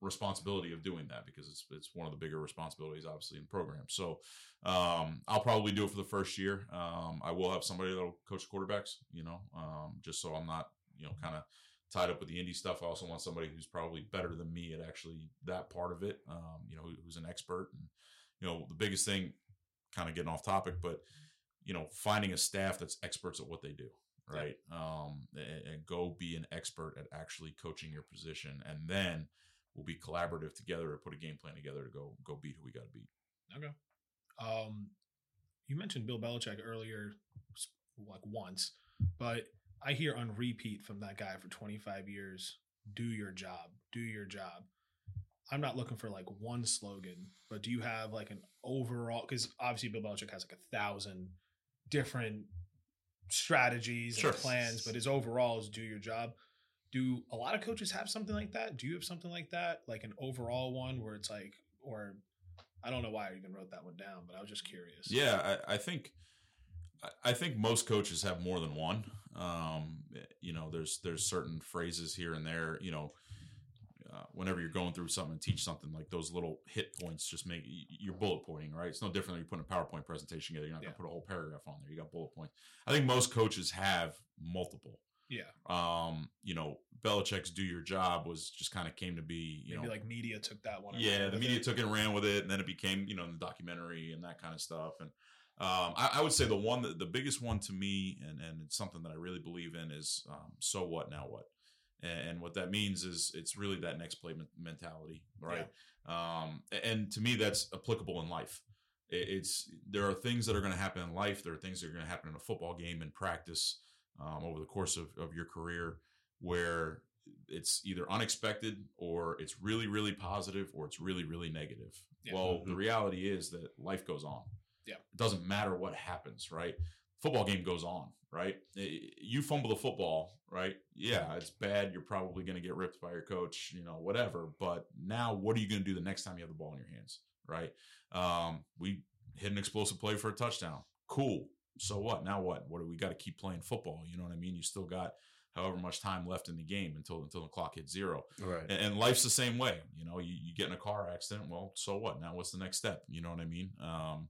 C: responsibility of doing that because it's it's one of the bigger responsibilities, obviously, in the program. So, um, I'll probably do it for the first year. Um, I will have somebody that'll coach quarterbacks, you know, um, just so I'm not, you know, kind of tied up with the indie stuff. I also want somebody who's probably better than me at actually that part of it. Um, you know, who's an expert. And you know, the biggest thing, kind of getting off topic, but you know, finding a staff that's experts at what they do, right? Um, and, and go be an expert at actually coaching your position, and then we'll be collaborative together to put a game plan together to go go beat who we got to beat.
A: Okay. Um, you mentioned Bill Belichick earlier, like once, but I hear on repeat from that guy for 25 years do your job, do your job. I'm not looking for like one slogan, but do you have like an overall? Because obviously Bill Belichick has like a thousand different strategies
C: Sure.
A: and plans, but his overall is do your job. Do a lot of coaches have something like that? Do you have something like that, like an overall one where it's like, or I don't know why I even wrote that one down, but I was just curious.
C: Yeah, I, I think I- I think most coaches have more than one. Um, you know, there's there's certain phrases here and there. You know, uh, whenever you're going through something and teach something like those little hit points, just make you're bullet pointing, right? It's no different than you putting a PowerPoint presentation together. You're not
A: Yeah.
C: gonna put a whole paragraph on there. You got bullet points. I think most coaches have multiple.
A: Yeah.
C: Um, you know, Belichick's "Do Your Job" was just kind of came to be. You
A: Maybe
C: know,
A: like media took that one.
C: yeah, the media
A: it.
C: took it and ran with it, and then it became you know the documentary and that kind of stuff. And um, I, I would say the one that the biggest one to me, and and it's something that I really believe in is um, so what now what, and what that means is it's really that next play mentality, right? Um, and to me, that's applicable in life. It's there are things that are going to happen in life. There are things that are going to happen in a football game in practice um, over the course of, of your career where it's either unexpected or it's really really positive or it's really really negative
A: Yeah.
C: well the reality is that life goes on
A: Yeah.
C: it doesn't matter what happens right football game goes on right you fumble the football right yeah it's bad you're probably going to get ripped by your coach you know whatever but now what are you going to do the next time you have the ball in your hands right um, we hit an explosive play for a touchdown cool so what now what what do we got to keep playing football you know what i mean you still got however much time left in the game until until the clock hits zero.
B: Right.
C: And, and life's the same way. You know, you, you get in a car accident. Well, so what? Now what's the next step? You know what I mean? Um,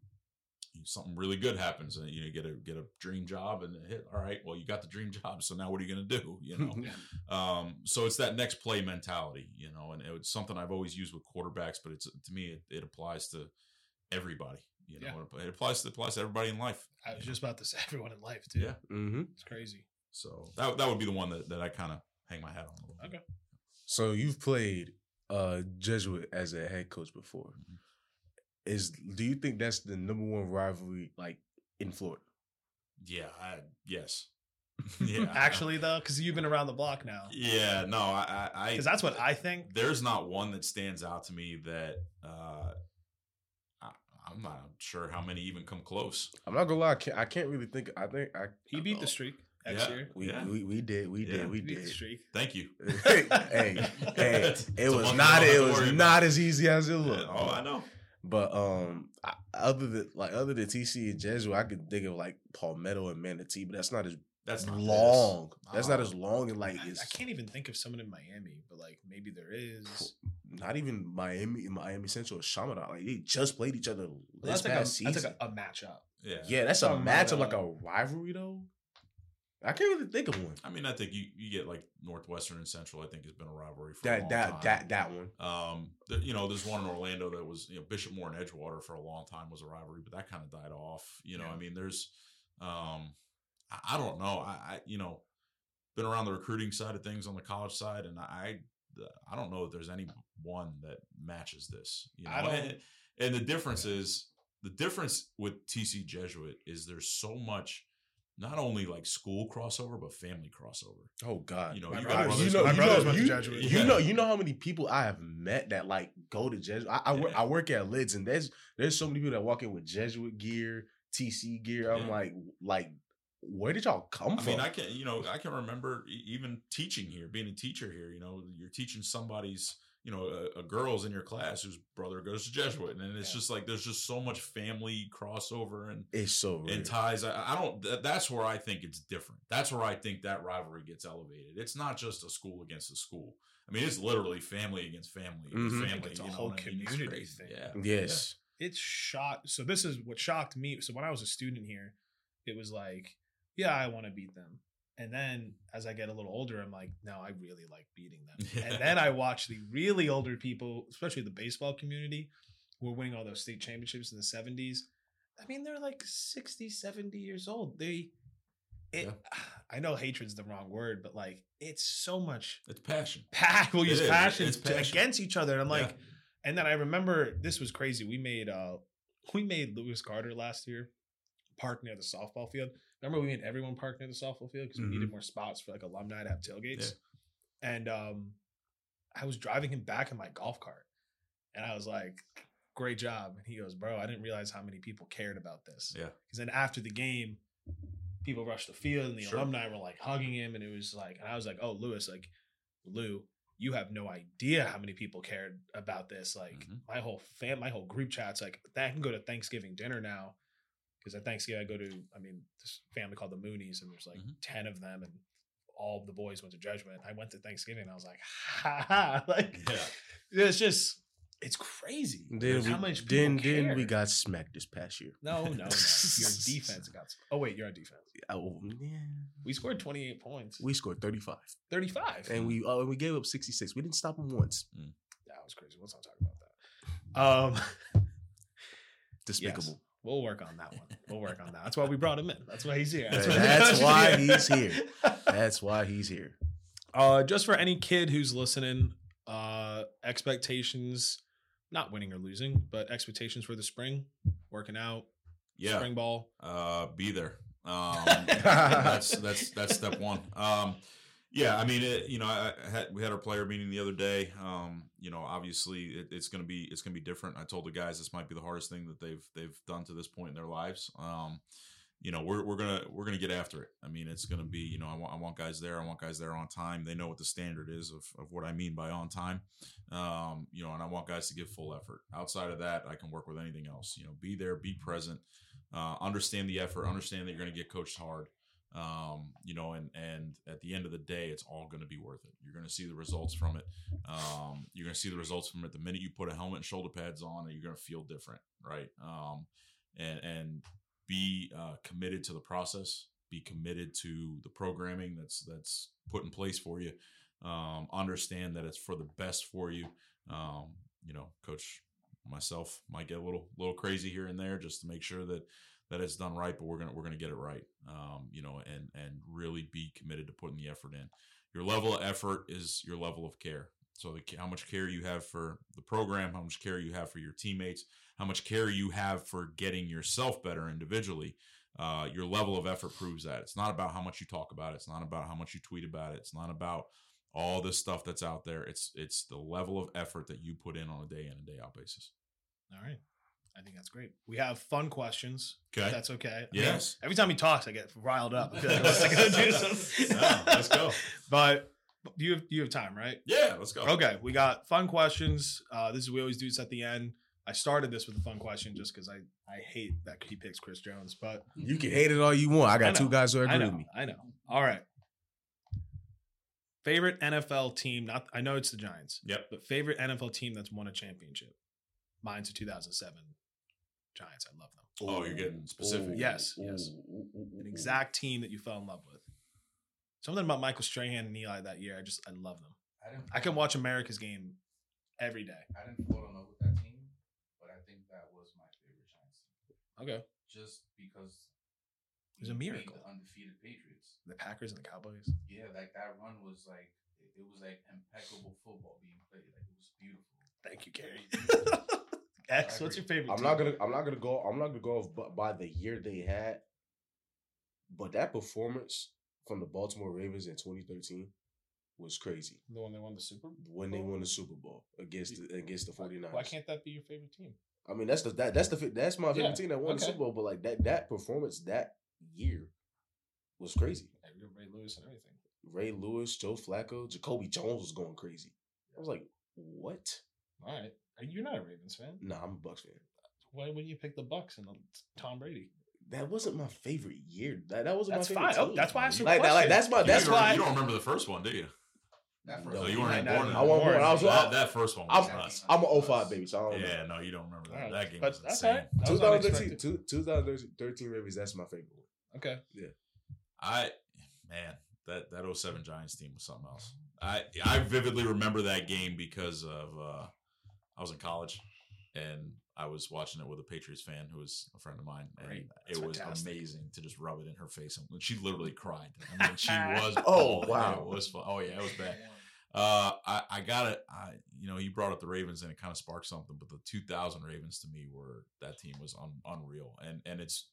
C: something really good happens and you know, get a get a dream job and hit all right well you got the dream job so now what are you going to do you know um so it's that next play mentality you know and it's something i've always used with quarterbacks but it's to me it, it applies to everybody you know
A: Yeah.
C: it applies to it applies to everybody in life
A: I was
C: you know?
A: just about to say everyone in life too.
C: Yeah.
B: hmm
A: It's crazy.
C: so that, that would be the one that, that i kind of hang my hat on a little bit.
A: Okay.
B: So you've played uh Jesuit as a head coach before.
C: Mhm.
B: Is do you think that's the number one rivalry like in Florida?
C: yeah I, yes yeah
A: Actually, though, because you've been around the block now.
C: yeah no i i, I
A: Because that's what I think.
C: there's not one that stands out to me that uh I, i'm not sure how many even come close
B: I'm not gonna lie, I can't, I can't really think. I think I
A: He beat the streak next
C: Yeah.
A: year.
B: We,
C: Yeah.
B: we we did we
C: Yeah.
B: did we
A: He the
B: did.
A: streak.
C: thank you
B: hey, hey, hey,
C: It's
B: it was not it was
C: worry about.
B: not as easy as it looked.
C: oh i know
B: But um, I, other than like other than TC and Jesuit, I could think of like Palmetto and Manatee, but that's not as
C: that's not
B: long.
C: this.
B: That's not
C: Oh.
B: as long and like
A: I,
B: it's
A: I can't even think of someone in Miami, but like maybe there is.
B: not even Miami Miami Central or Chaminade. Like they just played each other
A: Well,
B: this
A: that's like, a,
B: past season.
A: that's like a, a matchup.
C: yeah
B: yeah, that's a
A: Talking about,
B: matchup like a rivalry though. I can't really think of one.
C: I mean, I think you, you get like Northwestern and Central. I think has been a rivalry for a
B: That
C: long
B: that
C: time.
B: that that one.
C: Um, there, you know, there's one in Orlando that was you know Bishop Moore and Edgewater for a long time was a rivalry, but that kind of died off. You know,
A: Yeah.
C: I mean, there's, um, I, I don't know. I, I you know, been around the recruiting side of things on the college side, and I I don't know if there's any one that matches this. You know,
A: I don't-
C: and, and the difference is the difference with TC Jesuit is there's so much. Not only like school crossover, but family crossover.
B: Oh God.
C: You know,
A: My
C: you
A: brothers-
B: you know,
A: my
B: you
A: brothers
B: know,
A: went to
B: you,
A: Jesuit.
B: you
C: Yeah.
B: know, you know how many people I have met that like go to Jesuit. I, I, work,
C: Yeah.
B: I work at Lids, and there's there's so many people that walk in with Jesuit gear, TC gear. I'm
C: Yeah.
B: like, like, where did y'all come
C: I
B: from?
C: mean, I can, you know, I can remember even teaching here, being a teacher here. You know, you're teaching somebody's, you know, a, a girl's in your class whose brother goes to Jesuit, and it's
A: Yeah.
C: just like there's just so much family crossover and
B: it's so real.
C: and ties. I, I don't. That, that's where I think it's different. That's where I think that rivalry gets elevated. It's not just a school against a school. I mean, it's literally family against family. against
B: Mhm.
C: Family.
A: it's a
C: you know
A: whole
C: what I mean? It's
A: community thing.
C: Yeah.
B: yes.
A: It's shocked. So this is what shocked me. So when I was a student here, it was like, yeah, I want to beat them. And then as I get a little older, I'm like, no, I really like beating them.
C: Yeah.
A: And then I watch the really older people, especially the baseball community, who are winning all those state championships in the 70s. I mean, they're like 60, 70 years old. They, it, I know hatred's the wrong word, but like, it's so much
C: It's passion.
A: pa- we'll use
C: is.
A: passion,
C: It's passion.
A: against each other. And I'm like,
C: Yeah.
A: and then I remember this was crazy. We made uh we made Lewis Carter last year park near the softball field. Remember we made everyone park near the softball field because we needed more spots for like alumni to have tailgates. And um I was driving him back in my golf cart and I was like, Great job. And he goes, Bro, I didn't realize how many people cared about this.
C: Yeah.
A: Because then after the game, people rushed the field and the
C: Sure.
A: alumni were like hugging him. And it was like, and I was like, Oh, Lewis, like, Lou, you have no idea how many people cared about this. Like,
C: Mhm.
A: my whole fam, my whole group chat's like, I can go to Thanksgiving dinner now. Because at Thanksgiving, I go to, I mean, this family called the Moonies, and there's like
C: Mhm.
A: 10 of them, and all the boys went to Judgment. I went to Thanksgiving, and I was like, ha ha. Like,
C: Yeah.
A: it's just, it's crazy.
B: Then
A: how
B: we,
A: much people
B: then, then we got smacked this past year.
A: No, no, no. Your defense got. Oh wait, you're on defense.
B: Oh, yeah.
A: We scored 28 points.
B: We scored 35,
A: 35.
B: and we oh, and we gave up 66. We didn't stop them once.
A: that was crazy. Let's not talk about that. Um,
B: Despicable.
A: We'll work on that one. We'll work on that. That's why we brought him in. That's why he's here.
B: That's,
A: why-
B: that's why he's here. That's why he's here.
A: Uh, just for any kid who's listening, uh, expectations, not winning or losing, but expectations for the spring, working out,
C: Yeah.
A: spring ball.
C: uh, be there. Um, that's that's that's step one. Um, yeah, I mean, it, you know, I, had we had our player meeting the other day. Um, you know, obviously it, it's gonna be it's gonna be different. I told the guys this might be the hardest thing that they've they've done to this point in their lives. Um, you know, we're we're gonna we're gonna get after it. I mean, it's gonna be you know, I want I want guys there. I want guys there on time. They know what the standard is of of what I mean by on time. Um, you know, and I want guys to give full effort. Outside of that, I can work with anything else. You know, be there, be present uh, understand the effort, understand that you're going to get coached hard. Um, you know, and and at the end of the day, it's all going to be worth it. You're going to see the results from it. Um, you're going to see the results from it the minute you put a helmet and shoulder pads on, and you're going to feel different, right? Um, and and be uh, committed to the process. Be committed to the programming that's that's put in place for you. Um, understand that it's for the best for you. Um, you know, coach myself might get a little little crazy here and there just to make sure that that it's done right, but we're gonna we're gonna get it right. Um, you know, and and really be committed to putting the effort in. Your level of effort is your level of care. So the, how much care you have for the program, how much care you have for your teammates, how much care you have for getting yourself better individually. Uh, your level of effort proves that. It's not about how much you talk about it. It's not about how much you tweet about it. It's not about all this stuff that's out there. It's it's the level of effort that you put in on a day in and day out basis.
A: All right. I think that's great. We have fun questions. if
C: Okay.
A: That's okay. I mean,
C: Yes.
A: every time he talks, I get riled up. I like I'm do something.
C: Yeah, let's go.
A: But you have you have time, right?
C: Yeah, let's go.
A: Okay, we got fun questions. Uh, this is we always do this at the end. I started this with a fun question just because I I hate that he picks Chris Jones, but
B: You can hate it all you want. I got
A: I
B: two guys who
A: I
B: agree
A: know,
B: with me.
A: I know. All right. Favorite NFL team? Not I know it's the Giants,
C: Yep.
A: but favorite NFL team that's won a championship. Mine's a 2007 Giants. I love them.
C: Oh, you're getting specific.
A: Yes, yes. An exact team that you fell in love with. Something about Michael Strahan and Eli that year. I just I love them.
D: I didn't.
A: I can watch America's game every day.
D: I didn't fall in love with that team, but I think that was my favorite Giants team,
A: Okay.
D: just because
A: It was a miracle.
D: The undefeated Patriots.
A: The Packers and the Cowboys.
D: Yeah, like that run was like it, it was like impeccable football being played. Like it was beautiful.
A: Thank you, Gary. X, what's your favorite?
B: I'm
A: team?
B: not gonna. I'm not gonna go. I'm not gonna go off by the year they had. But that performance from the Baltimore Ravens in 2013 was crazy.
A: the one that won the Super Bowl.
B: When they won the Super Bowl against the, against the 49ers.
A: Why can't that be your favorite team?
B: I mean, that's the that, that's the that's my favorite
A: Yeah,
B: team that won the. Super Bowl. But like that that performance that year was crazy.
A: Ray Lewis and everything.
B: Ray Lewis, Joe Flacco, Jacoby Jones was going crazy. I was like, what?
A: All right, you're not a Ravens fan.
B: Nah, I'm a Bucs fan.
A: Why wouldn't you pick the Bucs and Tom Brady?
B: That wasn't my favorite year. That that wasn't
A: That's
B: my favorite
A: fine. Oh,
B: team.
A: that's why I asked you
B: like, that- like that's my that's
C: don't-
A: why-
C: you don't remember the first one, do you?
D: That
B: No,
D: first
C: No,
D: one-
C: you weren't
A: might
C: even
A: not
C: born.
B: I
C: that.
B: wasn't born. I was-
C: that, that first one was
B: I'm-
C: nuts.
B: I'm an 05 baby, so I don't know.
C: Yeah, no, you don't remember that.
A: All right.
C: That game
A: But
C: was
A: that's
C: insane.
A: all right. That was
B: 2013, two- 2013 Ravens. That's my favorite one.
A: Okay. Yeah.
C: I man, that that 07 Giants team was something else. I I vividly remember that game because of uh I was in college and I was watching it with a Patriots fan who was a friend of mine, and
A: Great.
C: it
A: That's
C: was
A: fantastic.
C: amazing to just rub it in her face. And she literally cried. I mean, she was.
B: Oh, wow.
C: it was. fu- Oh yeah, it was bad. Uh, I, I got it. I, you know, you brought up the Ravens and it kind of sparked something, but the 2000 Ravens to me were that team was un, unreal. And, and it's,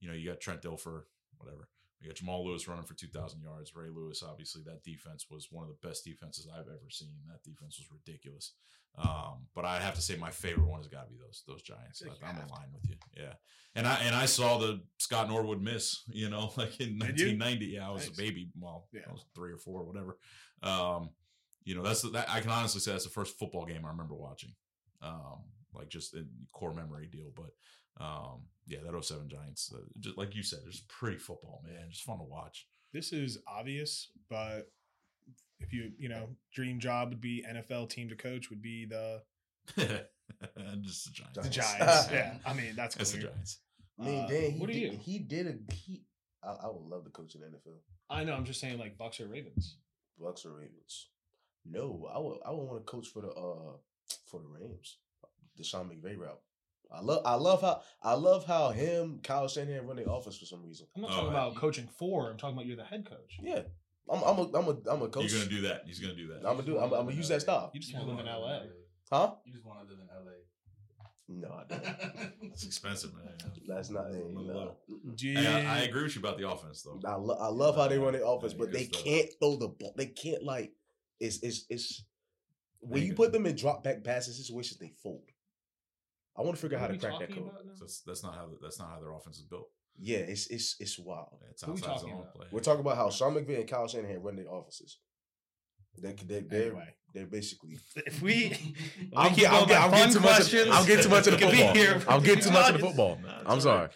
C: you know, you got Trent Dilfer, whatever. You got Jamal Lewis running for 2,000 yards. Ray Lewis, obviously, that defense was one of the best defenses I've ever seen. That defense was ridiculous. Um, but I have to say, my favorite one has got to be those those Giants.
A: You
C: I, I'm in line with you. Yeah, and I and I saw the Scott Norwood miss. You know, like in
A: Did you?
C: 1990. Yeah, I was
A: Nice.
C: a baby. Well,
A: Yeah.
C: I was three or four, whatever. Um, you know, that's the, that I can honestly say that's the first football game I remember watching. Um, like just a core memory deal, but um, yeah, that 07 Giants, uh, just like you said, just pretty football, man. Just fun to watch.
A: This is obvious, but if you you know dream job would be NFL team to coach would be the
C: just the Giants.
A: the
B: Giants.
A: Giants. yeah, I mean that's
C: It's the. Giants.
B: I mean,
A: Uh,
B: Dan, he
A: what are
B: did,
A: you?
B: He did a he. I, I would love to coach in NFL.
A: I know. I'm just saying like Bucs or Ravens.
B: Bucs or Ravens? No, I would. I would want to coach for the uh for the Rams. The Sean McVay route. I love. I love how. I love how him, Kyle Shanahan run the office for some reason.
A: I'm not
C: Oh,
A: talking
C: right.
A: about coaching for. I'm talking about you're the head coach.
B: Yeah, I'm. I'm a. I'm a. I'm a coach.
C: You're gonna do that. He's gonna do that.
B: I'm gonna do. I'm, I'm gonna use that style.
A: You just want to live in
D: wanna
A: LA.
B: Huh?
D: You just want to live in LA.
B: No, I don't.
C: It's expensive, man.
B: That's not.
C: It's a little
B: no.
C: I, I agree with you about the offense, though.
B: I, lo- I love how they run the offense,
C: Yeah,
B: but they
C: stuff.
B: can't throw the ball. They can't like. It's it's it's. When you put them in drop back passing situations, they fold. I want to figure out how to crack that code.
A: about?
C: That's that's not how that's not how their offense is built.
B: Yeah, it's it's it's wild.
C: It's
A: Who we talking about?
C: Play.
B: We're talking about how Sean McVay and Kyle Shanahan run their offices. They they they're
A: Anyway.
B: they're basically.
A: If we,
B: I'm,
A: we
B: get, I'm,
A: going
B: get, I'm
A: fun
B: getting too much. Of,
A: questions,
B: I'm getting too much of the
A: we could be
B: football.
A: here
B: I'm getting too much of the football. I'm
C: all
B: sorry.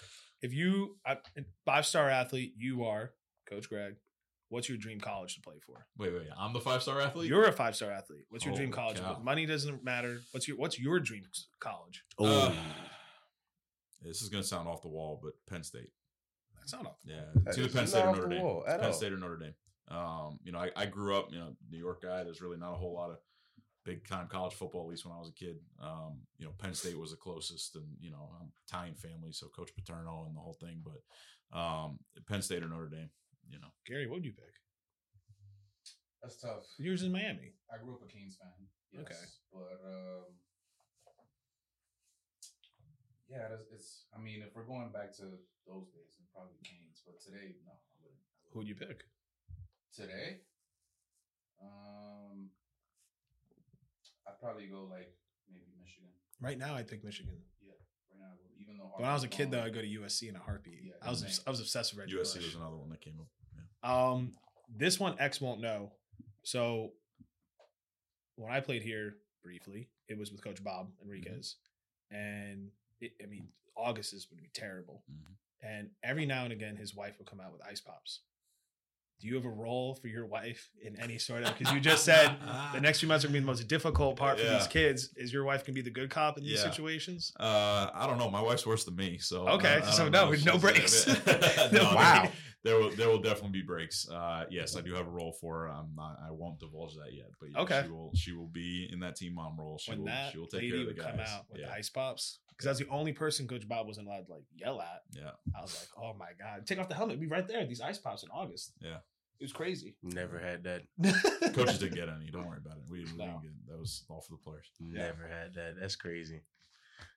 A: if you five star athlete, you are Coach Greg, what's your dream college to play for?
C: Wait, wait. I'm the five star athlete.
A: You're a five star athlete. What's your dream college?
C: cow.
A: Money doesn't matter. What's your What's your dream s- college?
B: Oh,
C: Uh, this is gonna sound off the wall, but Penn State.
A: That's not off.
C: Yeah,
B: That
C: it's either
B: is
C: Penn State or
B: off
C: Notre
B: the
C: Dame.
B: wall at
C: Penn
B: all.
C: State or Notre Dame. Um, you know, I, I grew up, you know, New York guy. There's really not a whole lot of big time college football, at least when I was a kid. Um, you know, Penn State was the closest, and you know, I'm Italian family, so Coach Paterno and the whole thing. But um, Penn State or Notre Dame. You know,
A: Gary, what would you pick?
D: That's tough.
A: Yours in Miami.
D: I grew up a Kings fan. Yes,
A: Okay.
D: But um, yeah, it's, it's. I mean, if we're going back to those days, it's probably Kings. But today, no, I wouldn't.
A: Who would you pick?
D: Today, um, I'd probably go like maybe Michigan.
A: Right now, I pick Michigan.
D: Yeah, right now, even though
A: When I was a kid, though, I'd go to USC in a heartbeat.
D: Yeah,
A: I was. I was obsessed with Reggie
C: USC
A: Bush.
C: was another one that came up.
A: Um, this one X won't know. So when I played here briefly, it was with Coach Bob Enriquez, and it, I mean August is would be terrible.
C: Mhm.
A: And every now and again, his wife would come out with ice pops. Do you have a role for your wife in any sort of? Because you just said the next few months are going to be the most difficult part for
C: Yeah.
A: these kids. Is your wife can be the good cop in these
C: Yeah.
A: situations?
C: Uh, I don't know. My wife's worse than me, so
A: Okay,
C: I- I
A: so no, no breaks.
C: no,
A: No
C: wow.
A: Breaks.
C: There will there will definitely be breaks. Uh, yes, I do have a role for her. I'm not. I won't divulge that yet, but yeah,
A: Okay.
C: she will. She will be in that team mom role. She
A: when
C: will.
A: that
C: she will take
A: lady
C: care of the
A: would
C: guys.
A: come out with
C: yeah,
A: the ice pops, because that's the only person Coach Bob wasn't allowed to like yell at.
C: yeah.
A: I was like, oh my god, take off the helmet, be right there. These ice pops in August.
C: Yeah.
A: it was crazy.
B: never had that.
C: Coaches didn't get any. Don't worry about it. We, we
A: No.
C: didn't get that was all for the players.
B: Never had that. That's crazy.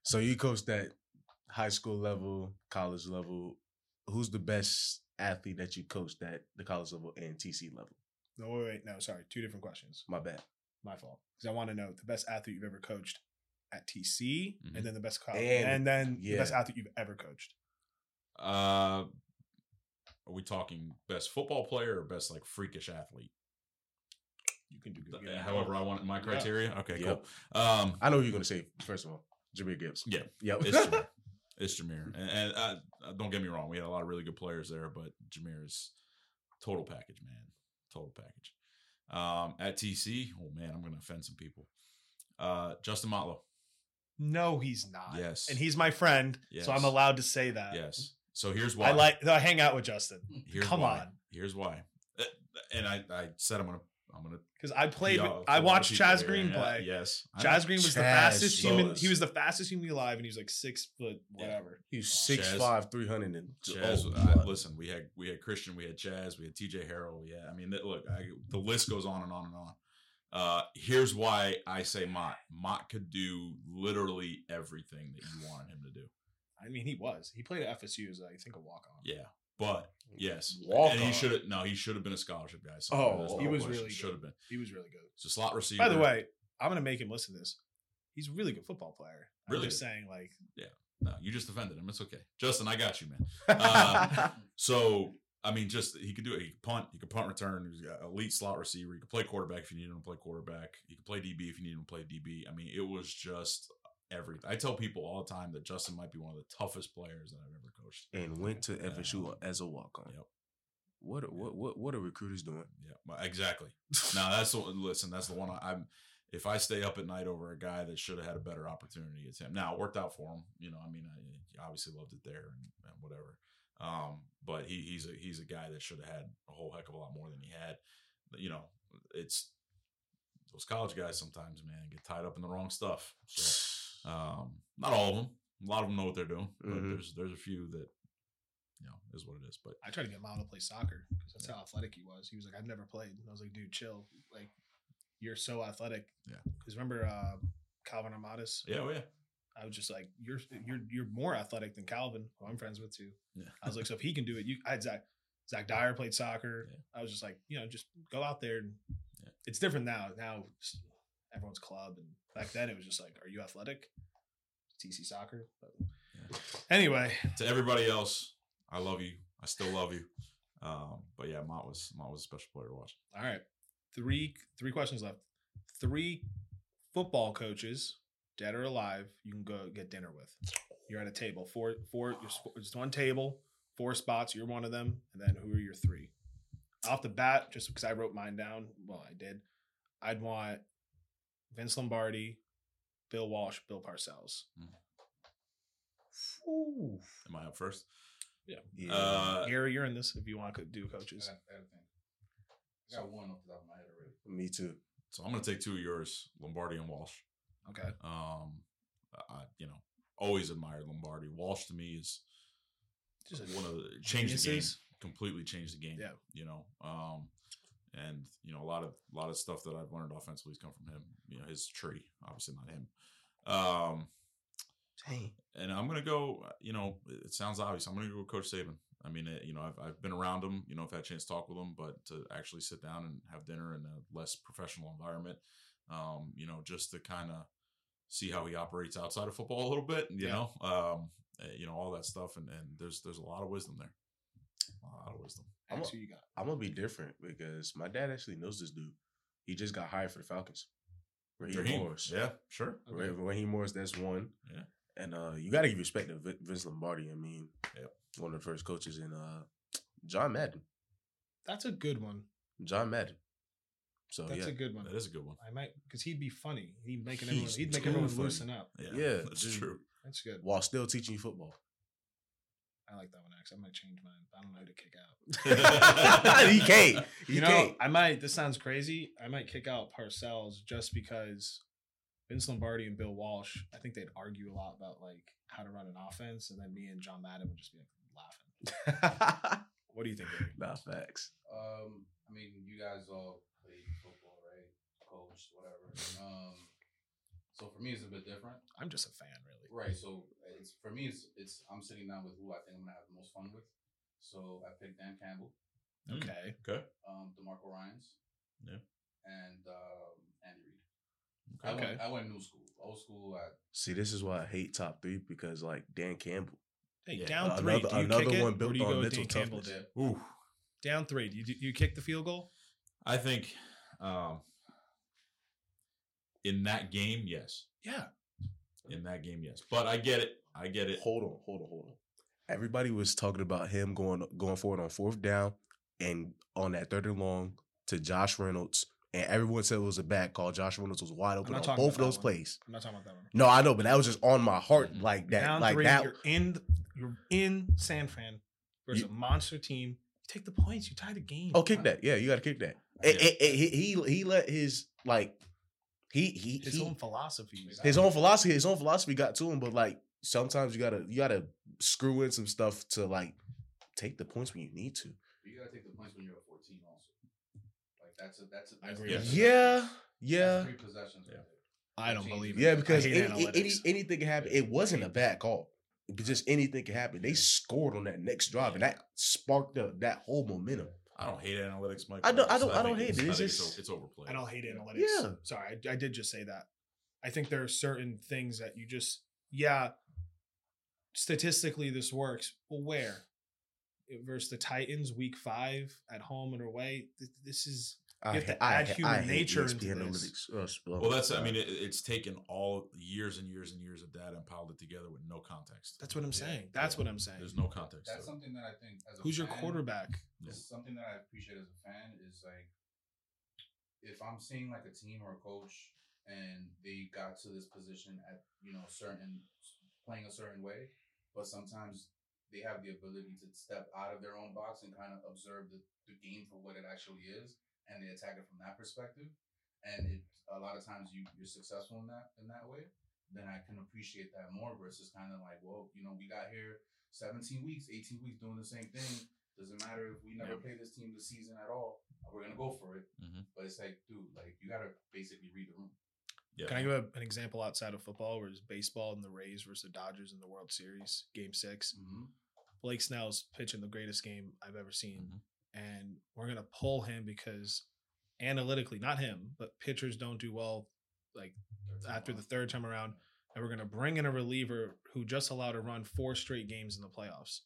B: So you coached at high school level, college level. Who's the best athlete that you coached at the college level and TC level?
A: No, wait, wait, no, sorry, two different questions.
B: My bad.
A: My fault. Because I want to know the best athlete you've ever coached at TC,
C: Mhm.
A: and then the best college,
B: And-
A: and, then the best athlete you've ever coached.
C: Uh, are we talking best football player or best like freakish athlete?
A: You can do good.
C: However, I want my
A: Yeah.
C: criteria. Okay,
B: Yep.
C: cool. Um,
B: I know you're gonna say. First of all, Jahmyr Gibbs.
C: yeah,
B: Yep.
C: it's Jahmyr. It's Jahmyr, and, and uh, uh, don't get me wrong, we had a lot of really good players there, but Jahmyr is total package, man, total package. Um, at TC, oh man, I'm going to offend some people. Uh, Justin Motlow,
A: No, he's not.
C: Yes.
A: and he's my friend,
C: Yes.
A: so I'm allowed to say that.
C: yes. So here's why.
A: I like. I hang out with Justin
C: Here's
A: come
C: why.
A: on.
C: Here's why. Uh, And I, I said I'm gonna, I'm gonna.
A: because I played.
C: pee
A: With,
C: off
A: I
C: a lot of
A: watched Chaz
C: here.
A: Green
C: Yeah,
A: play.
C: Yes,
A: Chaz. Green was the
B: Chaz
A: fastest human. He was the fastest human alive, and he was like six foot
C: Yeah.
A: whatever.
B: He's six
C: Chaz-
B: five, three hundred and
C: Chaz,
B: oh,
C: I, listen, we had we had Christian, we had Chaz, we had TJ Harrell. Yeah, I mean, look, I, the list goes on and on and on. Uh, here's why I say Mott. Mott could do literally everything that you wanted him to do.
A: I mean, he was. He played at FSU as I think a walk on.
C: Yeah, but yes,
B: Walk
C: and he
B: on.
C: should have. No, he should have been a scholarship guy. So
B: Oh, he
A: was really
C: Should have been.
A: He was really good.
C: So slot receiver.
A: By the way, I'm gonna make him listen to this. He's a really good football player.
C: Really
A: I'm just
C: good.
A: saying, like, yeah.
C: no, you just offended him. It's okay, Justin. I got you, man. Uh, So I mean, just he could do it. He could punt. He could punt return. He's got elite slot receiver. He could play quarterback if you need him to play quarterback. He could play DB if you need him to play DB. I mean, it was just everything. I tell people all the time that Justin might be one of the toughest players that I've ever coached.
B: and went to FSU as a walk on.
C: Yep.
B: What, what what what are recruiters doing?
C: Yeah, exactly. Now that's the. Listen, that's the one I, I'm. If I stay up at night over a guy that should have had a better opportunity, it's him. Now it worked out for him. You know, I mean, I, obviously loved it there and, and whatever. Um, but he, he's a he's a guy that should have had a whole heck of a lot more than he had. But, you know, it's those college guys sometimes, man, get tied up in the wrong stuff. So um, not all of them. A lot of them know what they're doing, but
B: Mhm.
C: there's there's a few that you know is what it is. But
A: I tried to get Mom to play soccer because that's how athletic he was. He was like, I've never played. And I was like, dude, chill. Like, you're so athletic.
C: Yeah.
A: Because remember uh, Calvin Amatis?
C: yeah, oh yeah,
A: I was just like, you're you're you're more athletic than Calvin, who I'm friends with too.
C: yeah.
A: I was like, so if he can do it, you. I had Zach. Zach Dyer played soccer.
C: Yeah.
A: I was just like, you know, just go out there. And
C: Yeah.
A: It's different now. Now it's everyone's club, and back then it was just like, are you athletic? TC soccer. But
C: Yeah.
A: anyway,
C: to everybody else, I love you. I still love you. Um, but yeah, Mott was Mott was a special player to watch.
A: all right. Three three questions left. Three football coaches, dead or alive, you can go get dinner with. You're at a table. Four four. You're, just one table. Four spots. You're one of them. And then who are your three? off the bat, just because I wrote mine down. Well, I did. I'd want Vince Lombardi, Bill Walsh, Bill Parcells.
B: Ooh.
C: Am I up first?
B: Yeah.
C: Uh,
A: Gary, you're in this if you want to do coaches.
D: got, I got a thing. I got one off the top of my head already.
B: Me too.
C: so I'm going to take two of yours, Lombardi and Walsh.
A: Okay.
C: Um, I, you know, always admired Lombardi. Walsh to me is
A: Just a-
C: one of the changed the game, completely changed the game.
A: Yeah.
C: you know, um, and you know a lot of a lot of stuff that I've learned offensively has come from him. You know, his tree, obviously not him. Um,
B: Dang.
C: and I'm gonna go. You know, it sounds obvious. I'm gonna go with Coach Saban. I mean, it, you know, I've I've been around him. You know, I've had a chance to talk with him, but to actually sit down and have dinner in a less professional environment, um, you know, just to kind of see how he operates outside of football a little bit. You
A: Yeah.
C: know, um, uh, you know all that stuff, and and there's there's a lot of wisdom there. A lot of wisdom.
B: I'm a-
A: who you got?
B: I'm gonna be different because my dad actually knows this dude. He just got hired for the Falcons. Raheem
C: Raheem,
B: Morris.
C: Yeah, sure.
B: Ra- Raheem Morris, that's one.
C: Yeah.
B: And uh you gotta give respect to Vince Lombardi. I mean,
C: Yep.
B: one of the first coaches in uh John Madden.
A: That's a good one.
B: John Madden. So
A: That's
B: yeah.
A: a good one.
C: That is a good one.
A: I might because he'd be funny. He'd making everyone.
B: He's
A: He'd make everyone
B: funny.
A: loosen up.
C: Yeah,
B: Yeah,
C: that's
B: dude.
C: true.
A: That's good.
B: while still teaching you football.
A: I like that one. Actually, I might change mine. I don't know who to kick out.
B: he can't. He
A: you know,
B: can't.
A: I might. This sounds crazy. I might kick out Parcells just because Vince Lombardi and Bill Walsh. I think they'd argue a lot about like how to run an offense, and then me and John Madden would just be like laughing. What do you think? Gary?
B: nah, facts.
D: Um, I mean, you guys all played football, right? Coached, whatever. Um, so for me, it's a bit different,
A: I'm just a fan, really.
D: right? So it's for me, it's it's I'm sitting down with who I think I'm gonna have the most fun with. So I picked Dan Campbell,
C: Mm,
A: Okay.
C: Okay.
D: um, DeMeco Ryans,
C: Yeah.
D: and um, Andy Reid.
C: Okay.
D: I
A: Okay.
D: went, I went new school, old school. I,
B: See, this is why I hate top three because like Dan Campbell.
A: Hey,
C: Yeah.
A: down
B: Uh,
A: three.
B: another-
A: do you
B: another
A: kick
B: one
A: or
B: built
A: you
B: on
A: go with
B: mental
A: Dan Campbell
B: toughness.
A: did?
C: Ooh.
A: Down three. Do you, do you kick the field goal?
C: I think um, in that game, yes.
A: Yeah.
C: In that game, yes. But I get it. I get it.
B: Hold on, hold on, hold on. Everybody was talking about him going going forward on fourth down and on that third and long to Josh Reynolds, and everyone said it was a bad call. Josh Reynolds was wide open on both of those
A: one.
B: plays.
A: I'm not talking about that one.
B: No, I know, but that was just on my heart, like that,
A: down
B: like
A: three.
B: that.
A: You're in. You're in San Fran versus
B: You-
A: a monster team. You take the points. You tie the game.
B: Oh, kick that! Yeah, you got to kick that. It- it- it- he, he he let his like he he
A: His
B: he-
A: own philosophies.
B: his own philosophy his own philosophy got to him, but like sometimes you gotta you gotta screw in some stuff to like take the points when you need to.
D: you gotta take the points when you're at 14, also. Like that's a that's a
A: I
D: that's
A: agree.
D: that's-
B: Yeah,
D: that's
B: yeah,
D: three possessions.
C: Yeah.
D: Right.
A: I don't believe it.
B: yeah. Because any, any, anything can happen. It wasn't a bad call. Just anything can happen. They scored on that next drive, and that sparked up that whole momentum.
C: I don't hate analytics, Mike.
B: I don't- I don't- I don't hate
C: it's-
B: it.
C: I
B: It's just-
C: it's overplayed.
A: I don't hate analytics.
B: Yeah.
A: Sorry, I, I did just say that. I think there are certain things that you just, yeah, statistically this works. Well, where? Versus the Titans, week five at home and away. This is
B: I,
A: have to
B: I-
A: add
B: I
A: human
B: hate
A: nature
B: ESPN
A: into this.
B: analytics. Uh,
C: Well, that's. I mean, it, it's taken all years and years and years of data and piled it together with no context.
A: that's what I'm saying. That's
C: Yeah.
A: what I'm saying.
C: There's no context.
D: That's
C: to
D: something that I think as a
A: Who's your
D: fan,
A: quarterback?
C: Yeah.
D: Something that I appreciate as a fan is like if I'm seeing like a team or a coach and they got to this position at you know certain playing a certain way, but sometimes they have the ability to step out of their own box and kind of observe the, the game for what it actually is, and they attack it from that perspective. And it a lot of times you you're successful in that in that way. Then I can appreciate that more versus kind of like, well, you know, we got here 17 weeks, 18 weeks doing the same thing. Doesn't matter if we never
A: Yeah.
D: play this team this season at all. We're gonna go for it.
C: Mhm.
D: But it's like, dude, like you gotta basically read the room.
C: Yeah.
A: Can I give a, an example outside of football where it's baseball and the Rays versus the Dodgers in the World Series, game 6
D: Mm-hmm.
A: Blake Snell's pitching the greatest game I've ever seen.
C: Mhm.
A: And we're going to pull him because analytically, not him, but pitchers don't do well like after the third time around. And we're going to bring in a reliever who just allowed to run four straight games in the playoffs.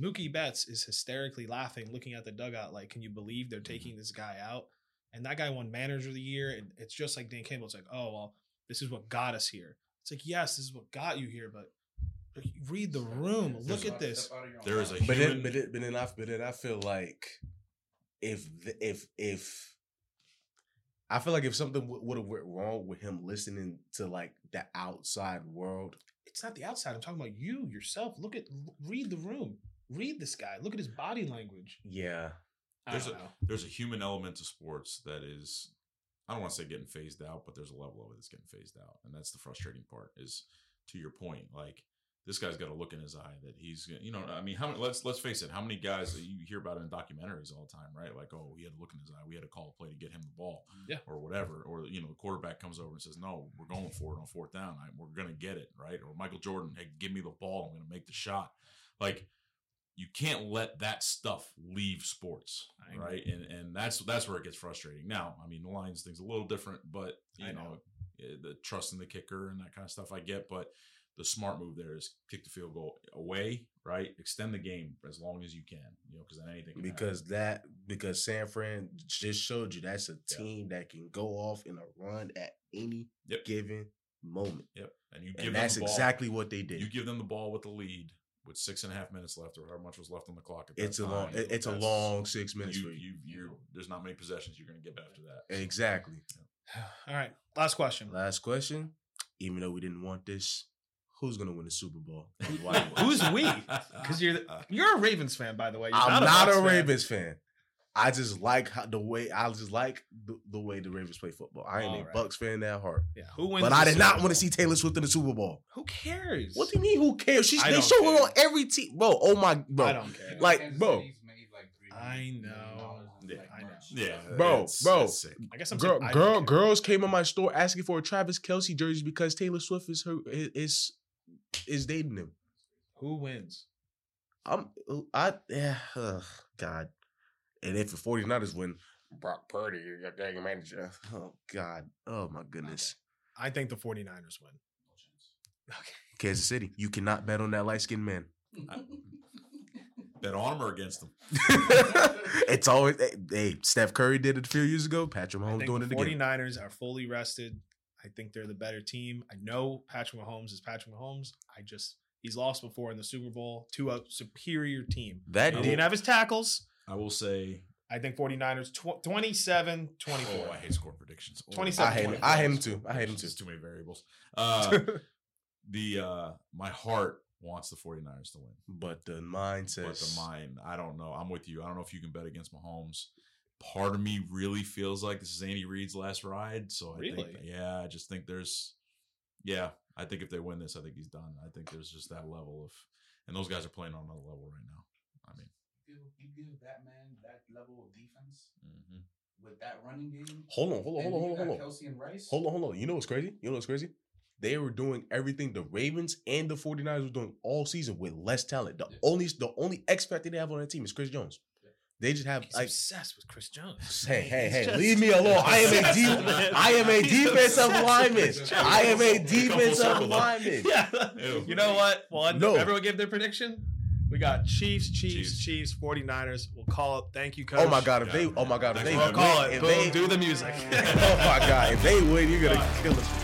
A: Mookie Betts is hysterically laughing, looking at the dugout like, can you believe they're taking this guy out? And that guy won manager of the year. And it's just like Dan Campbell. It's like, oh, well, this is what got us here. It's like, yes, this is what got you here, but read the room. Look at this.
C: There is a
B: But then, but then, but then I, but then I feel like if th- if if I feel like if something would have went wrong with him listening to like the outside world,
A: It's not the outside. I'm talking about you yourself. Look at read the room. Read this guy. Look at his body language.
B: yeah,
A: I
C: There's a
A: know.
C: there's a human element to sports that is I don't want to say getting phased out, but there's a level of it that's getting phased out, and that's the frustrating part. Is to your point, like this guy's got a look in his eye that he's you know I mean how many let's let's face it how many guys that you hear about in documentaries all the time right? Like oh he had a look in his eye we had to call a play to get him the ball
A: Yeah.
C: or whatever or you know the quarterback comes over and says no we're going for it on fourth down I, we're gonna get it right? Or Michael Jordan hey give me the ball I'm gonna make the shot. Like you can't let that stuff leave sports right? And and that's that's where it gets frustrating. Now I mean the Lions thing's a little different but you know,
A: know.
C: eh, the trust in the kicker and that kind of stuff I get but the smart move there is kick the field goal away, right? Extend the game as long as you can, you know, because then anything can
B: because
C: happen.
B: that because San Fran just showed you that's a
C: Yeah.
B: team that can go off in a run at any
C: Yep.
B: given moment,
C: yep, and you give
B: and
C: them
B: that's
C: the ball,
B: exactly what they did.
C: you give them the ball with the lead with six and a half minutes left or however much was left on the clock. At that
B: it's a long,
C: time,
B: it- it's a long six minutes
C: You,
B: for you.
C: you, you, there's not many possessions you're going to get after that. So,
B: Exactly.
A: All right. Last question.
B: Last question. Even though we didn't want this, who's gonna win the Super Bowl?
A: Who's we? Because you're the, you're a Ravens fan, by the way. You're
B: I'm not,
A: Bucs
B: a
A: fan.
B: Ravens fan. I just like how, the way I just like the, the way the Ravens play football. I ain't
A: All
B: a
A: right.
B: Bucs fan at heart,
A: Yeah. Who wins?
B: but
A: the
B: I did
A: Super
B: not want to see Taylor Swift in the Super Bowl.
A: Who cares?
B: What do you mean? Who cares? She's they
A: don't
B: show her on every team, bro. Oh my, bro.
A: I don't care.
B: Like, bro.
D: Made like $3
A: I know.
C: Yeah,
D: like,
A: I know.
C: Yeah,
B: Bro,
C: it's-
B: bro.
C: it's sick.
A: I guess I'm
B: girl,
A: saying I
B: girl, girls came in my store asking for a Travis Kelce jersey because Taylor Swift is her is is dating him.
A: Who wins?
B: I'm I yeah, ugh, God. And if the 49ers win, Brock Purdy, your dang manager. Oh God. Oh my goodness.
A: I think the 49ers win.
D: No chance.
A: Okay.
B: Kansas City. You cannot bet on that light skinned man.
C: Bet on them or against them.
B: it's always hey, Steph Curry did it a few years ago. Patrick
A: I
B: Mahomes doing
A: the
B: it again.
A: 49ers are fully rested. I think they're the better team. I know Patrick Mahomes is Patrick Mahomes. I just he's lost before in the Super Bowl to a superior team.
B: That
A: He
C: I
A: didn't have his tackles.
C: I will say,
A: I think 49ers tw- 27 24.
C: oh, I hate score predictions. Oh,
A: 27,
B: I hate him. I hate him too. I hate him too.
C: There's too many variables. Uh, the uh, my heart wants the 49ers to win.
B: but the mind
C: But
B: says
C: the mind, I don't know. I'm with you. I don't know if you can bet against Mahomes. Part of me really feels like this is Andy Reid's last ride. So I
A: Really?
C: think, yeah, I just think there's, yeah, I think if they win this, I think he's done. I think there's just that level of, and those guys are playing on another level right now. I mean,
D: You give, you give that man that level of defense
C: mhm.
D: with that running game.
B: Hold on, hold on, hold on, hold on, hold on.
D: Kelce and Rice.
B: Hold on, hold on. You know what's crazy? You know what's crazy? They were doing everything the Ravens and the 49ers were doing all season with less talent. The
D: Yeah.
B: only the only X factor they have on that team is Chris Jones.
D: Yeah.
B: They just have
A: He's
B: like
A: obsessed with Chris Jones.
B: Hey, hey,
A: He's
B: hey,
A: just-
B: leave me alone. I am a deep, I am a defensive lineman. I am a
C: Jones. Come full
B: defensive lineman.
A: Yeah.
C: Ew.
A: You know what? One.
B: No.
A: Everyone give their prediction. We got Chiefs, Chiefs,
C: Chiefs.
A: Chiefs, 49ers. We'll call it. Thank you, coach.
B: Oh my god, if
C: Yeah.
B: they oh my god, if
C: Thanks
B: they
C: for
A: We'll
B: win,
A: call it.
B: if
A: Boom,
B: they
A: do the music.
B: oh my god, if they win, you're gonna uh, kill us.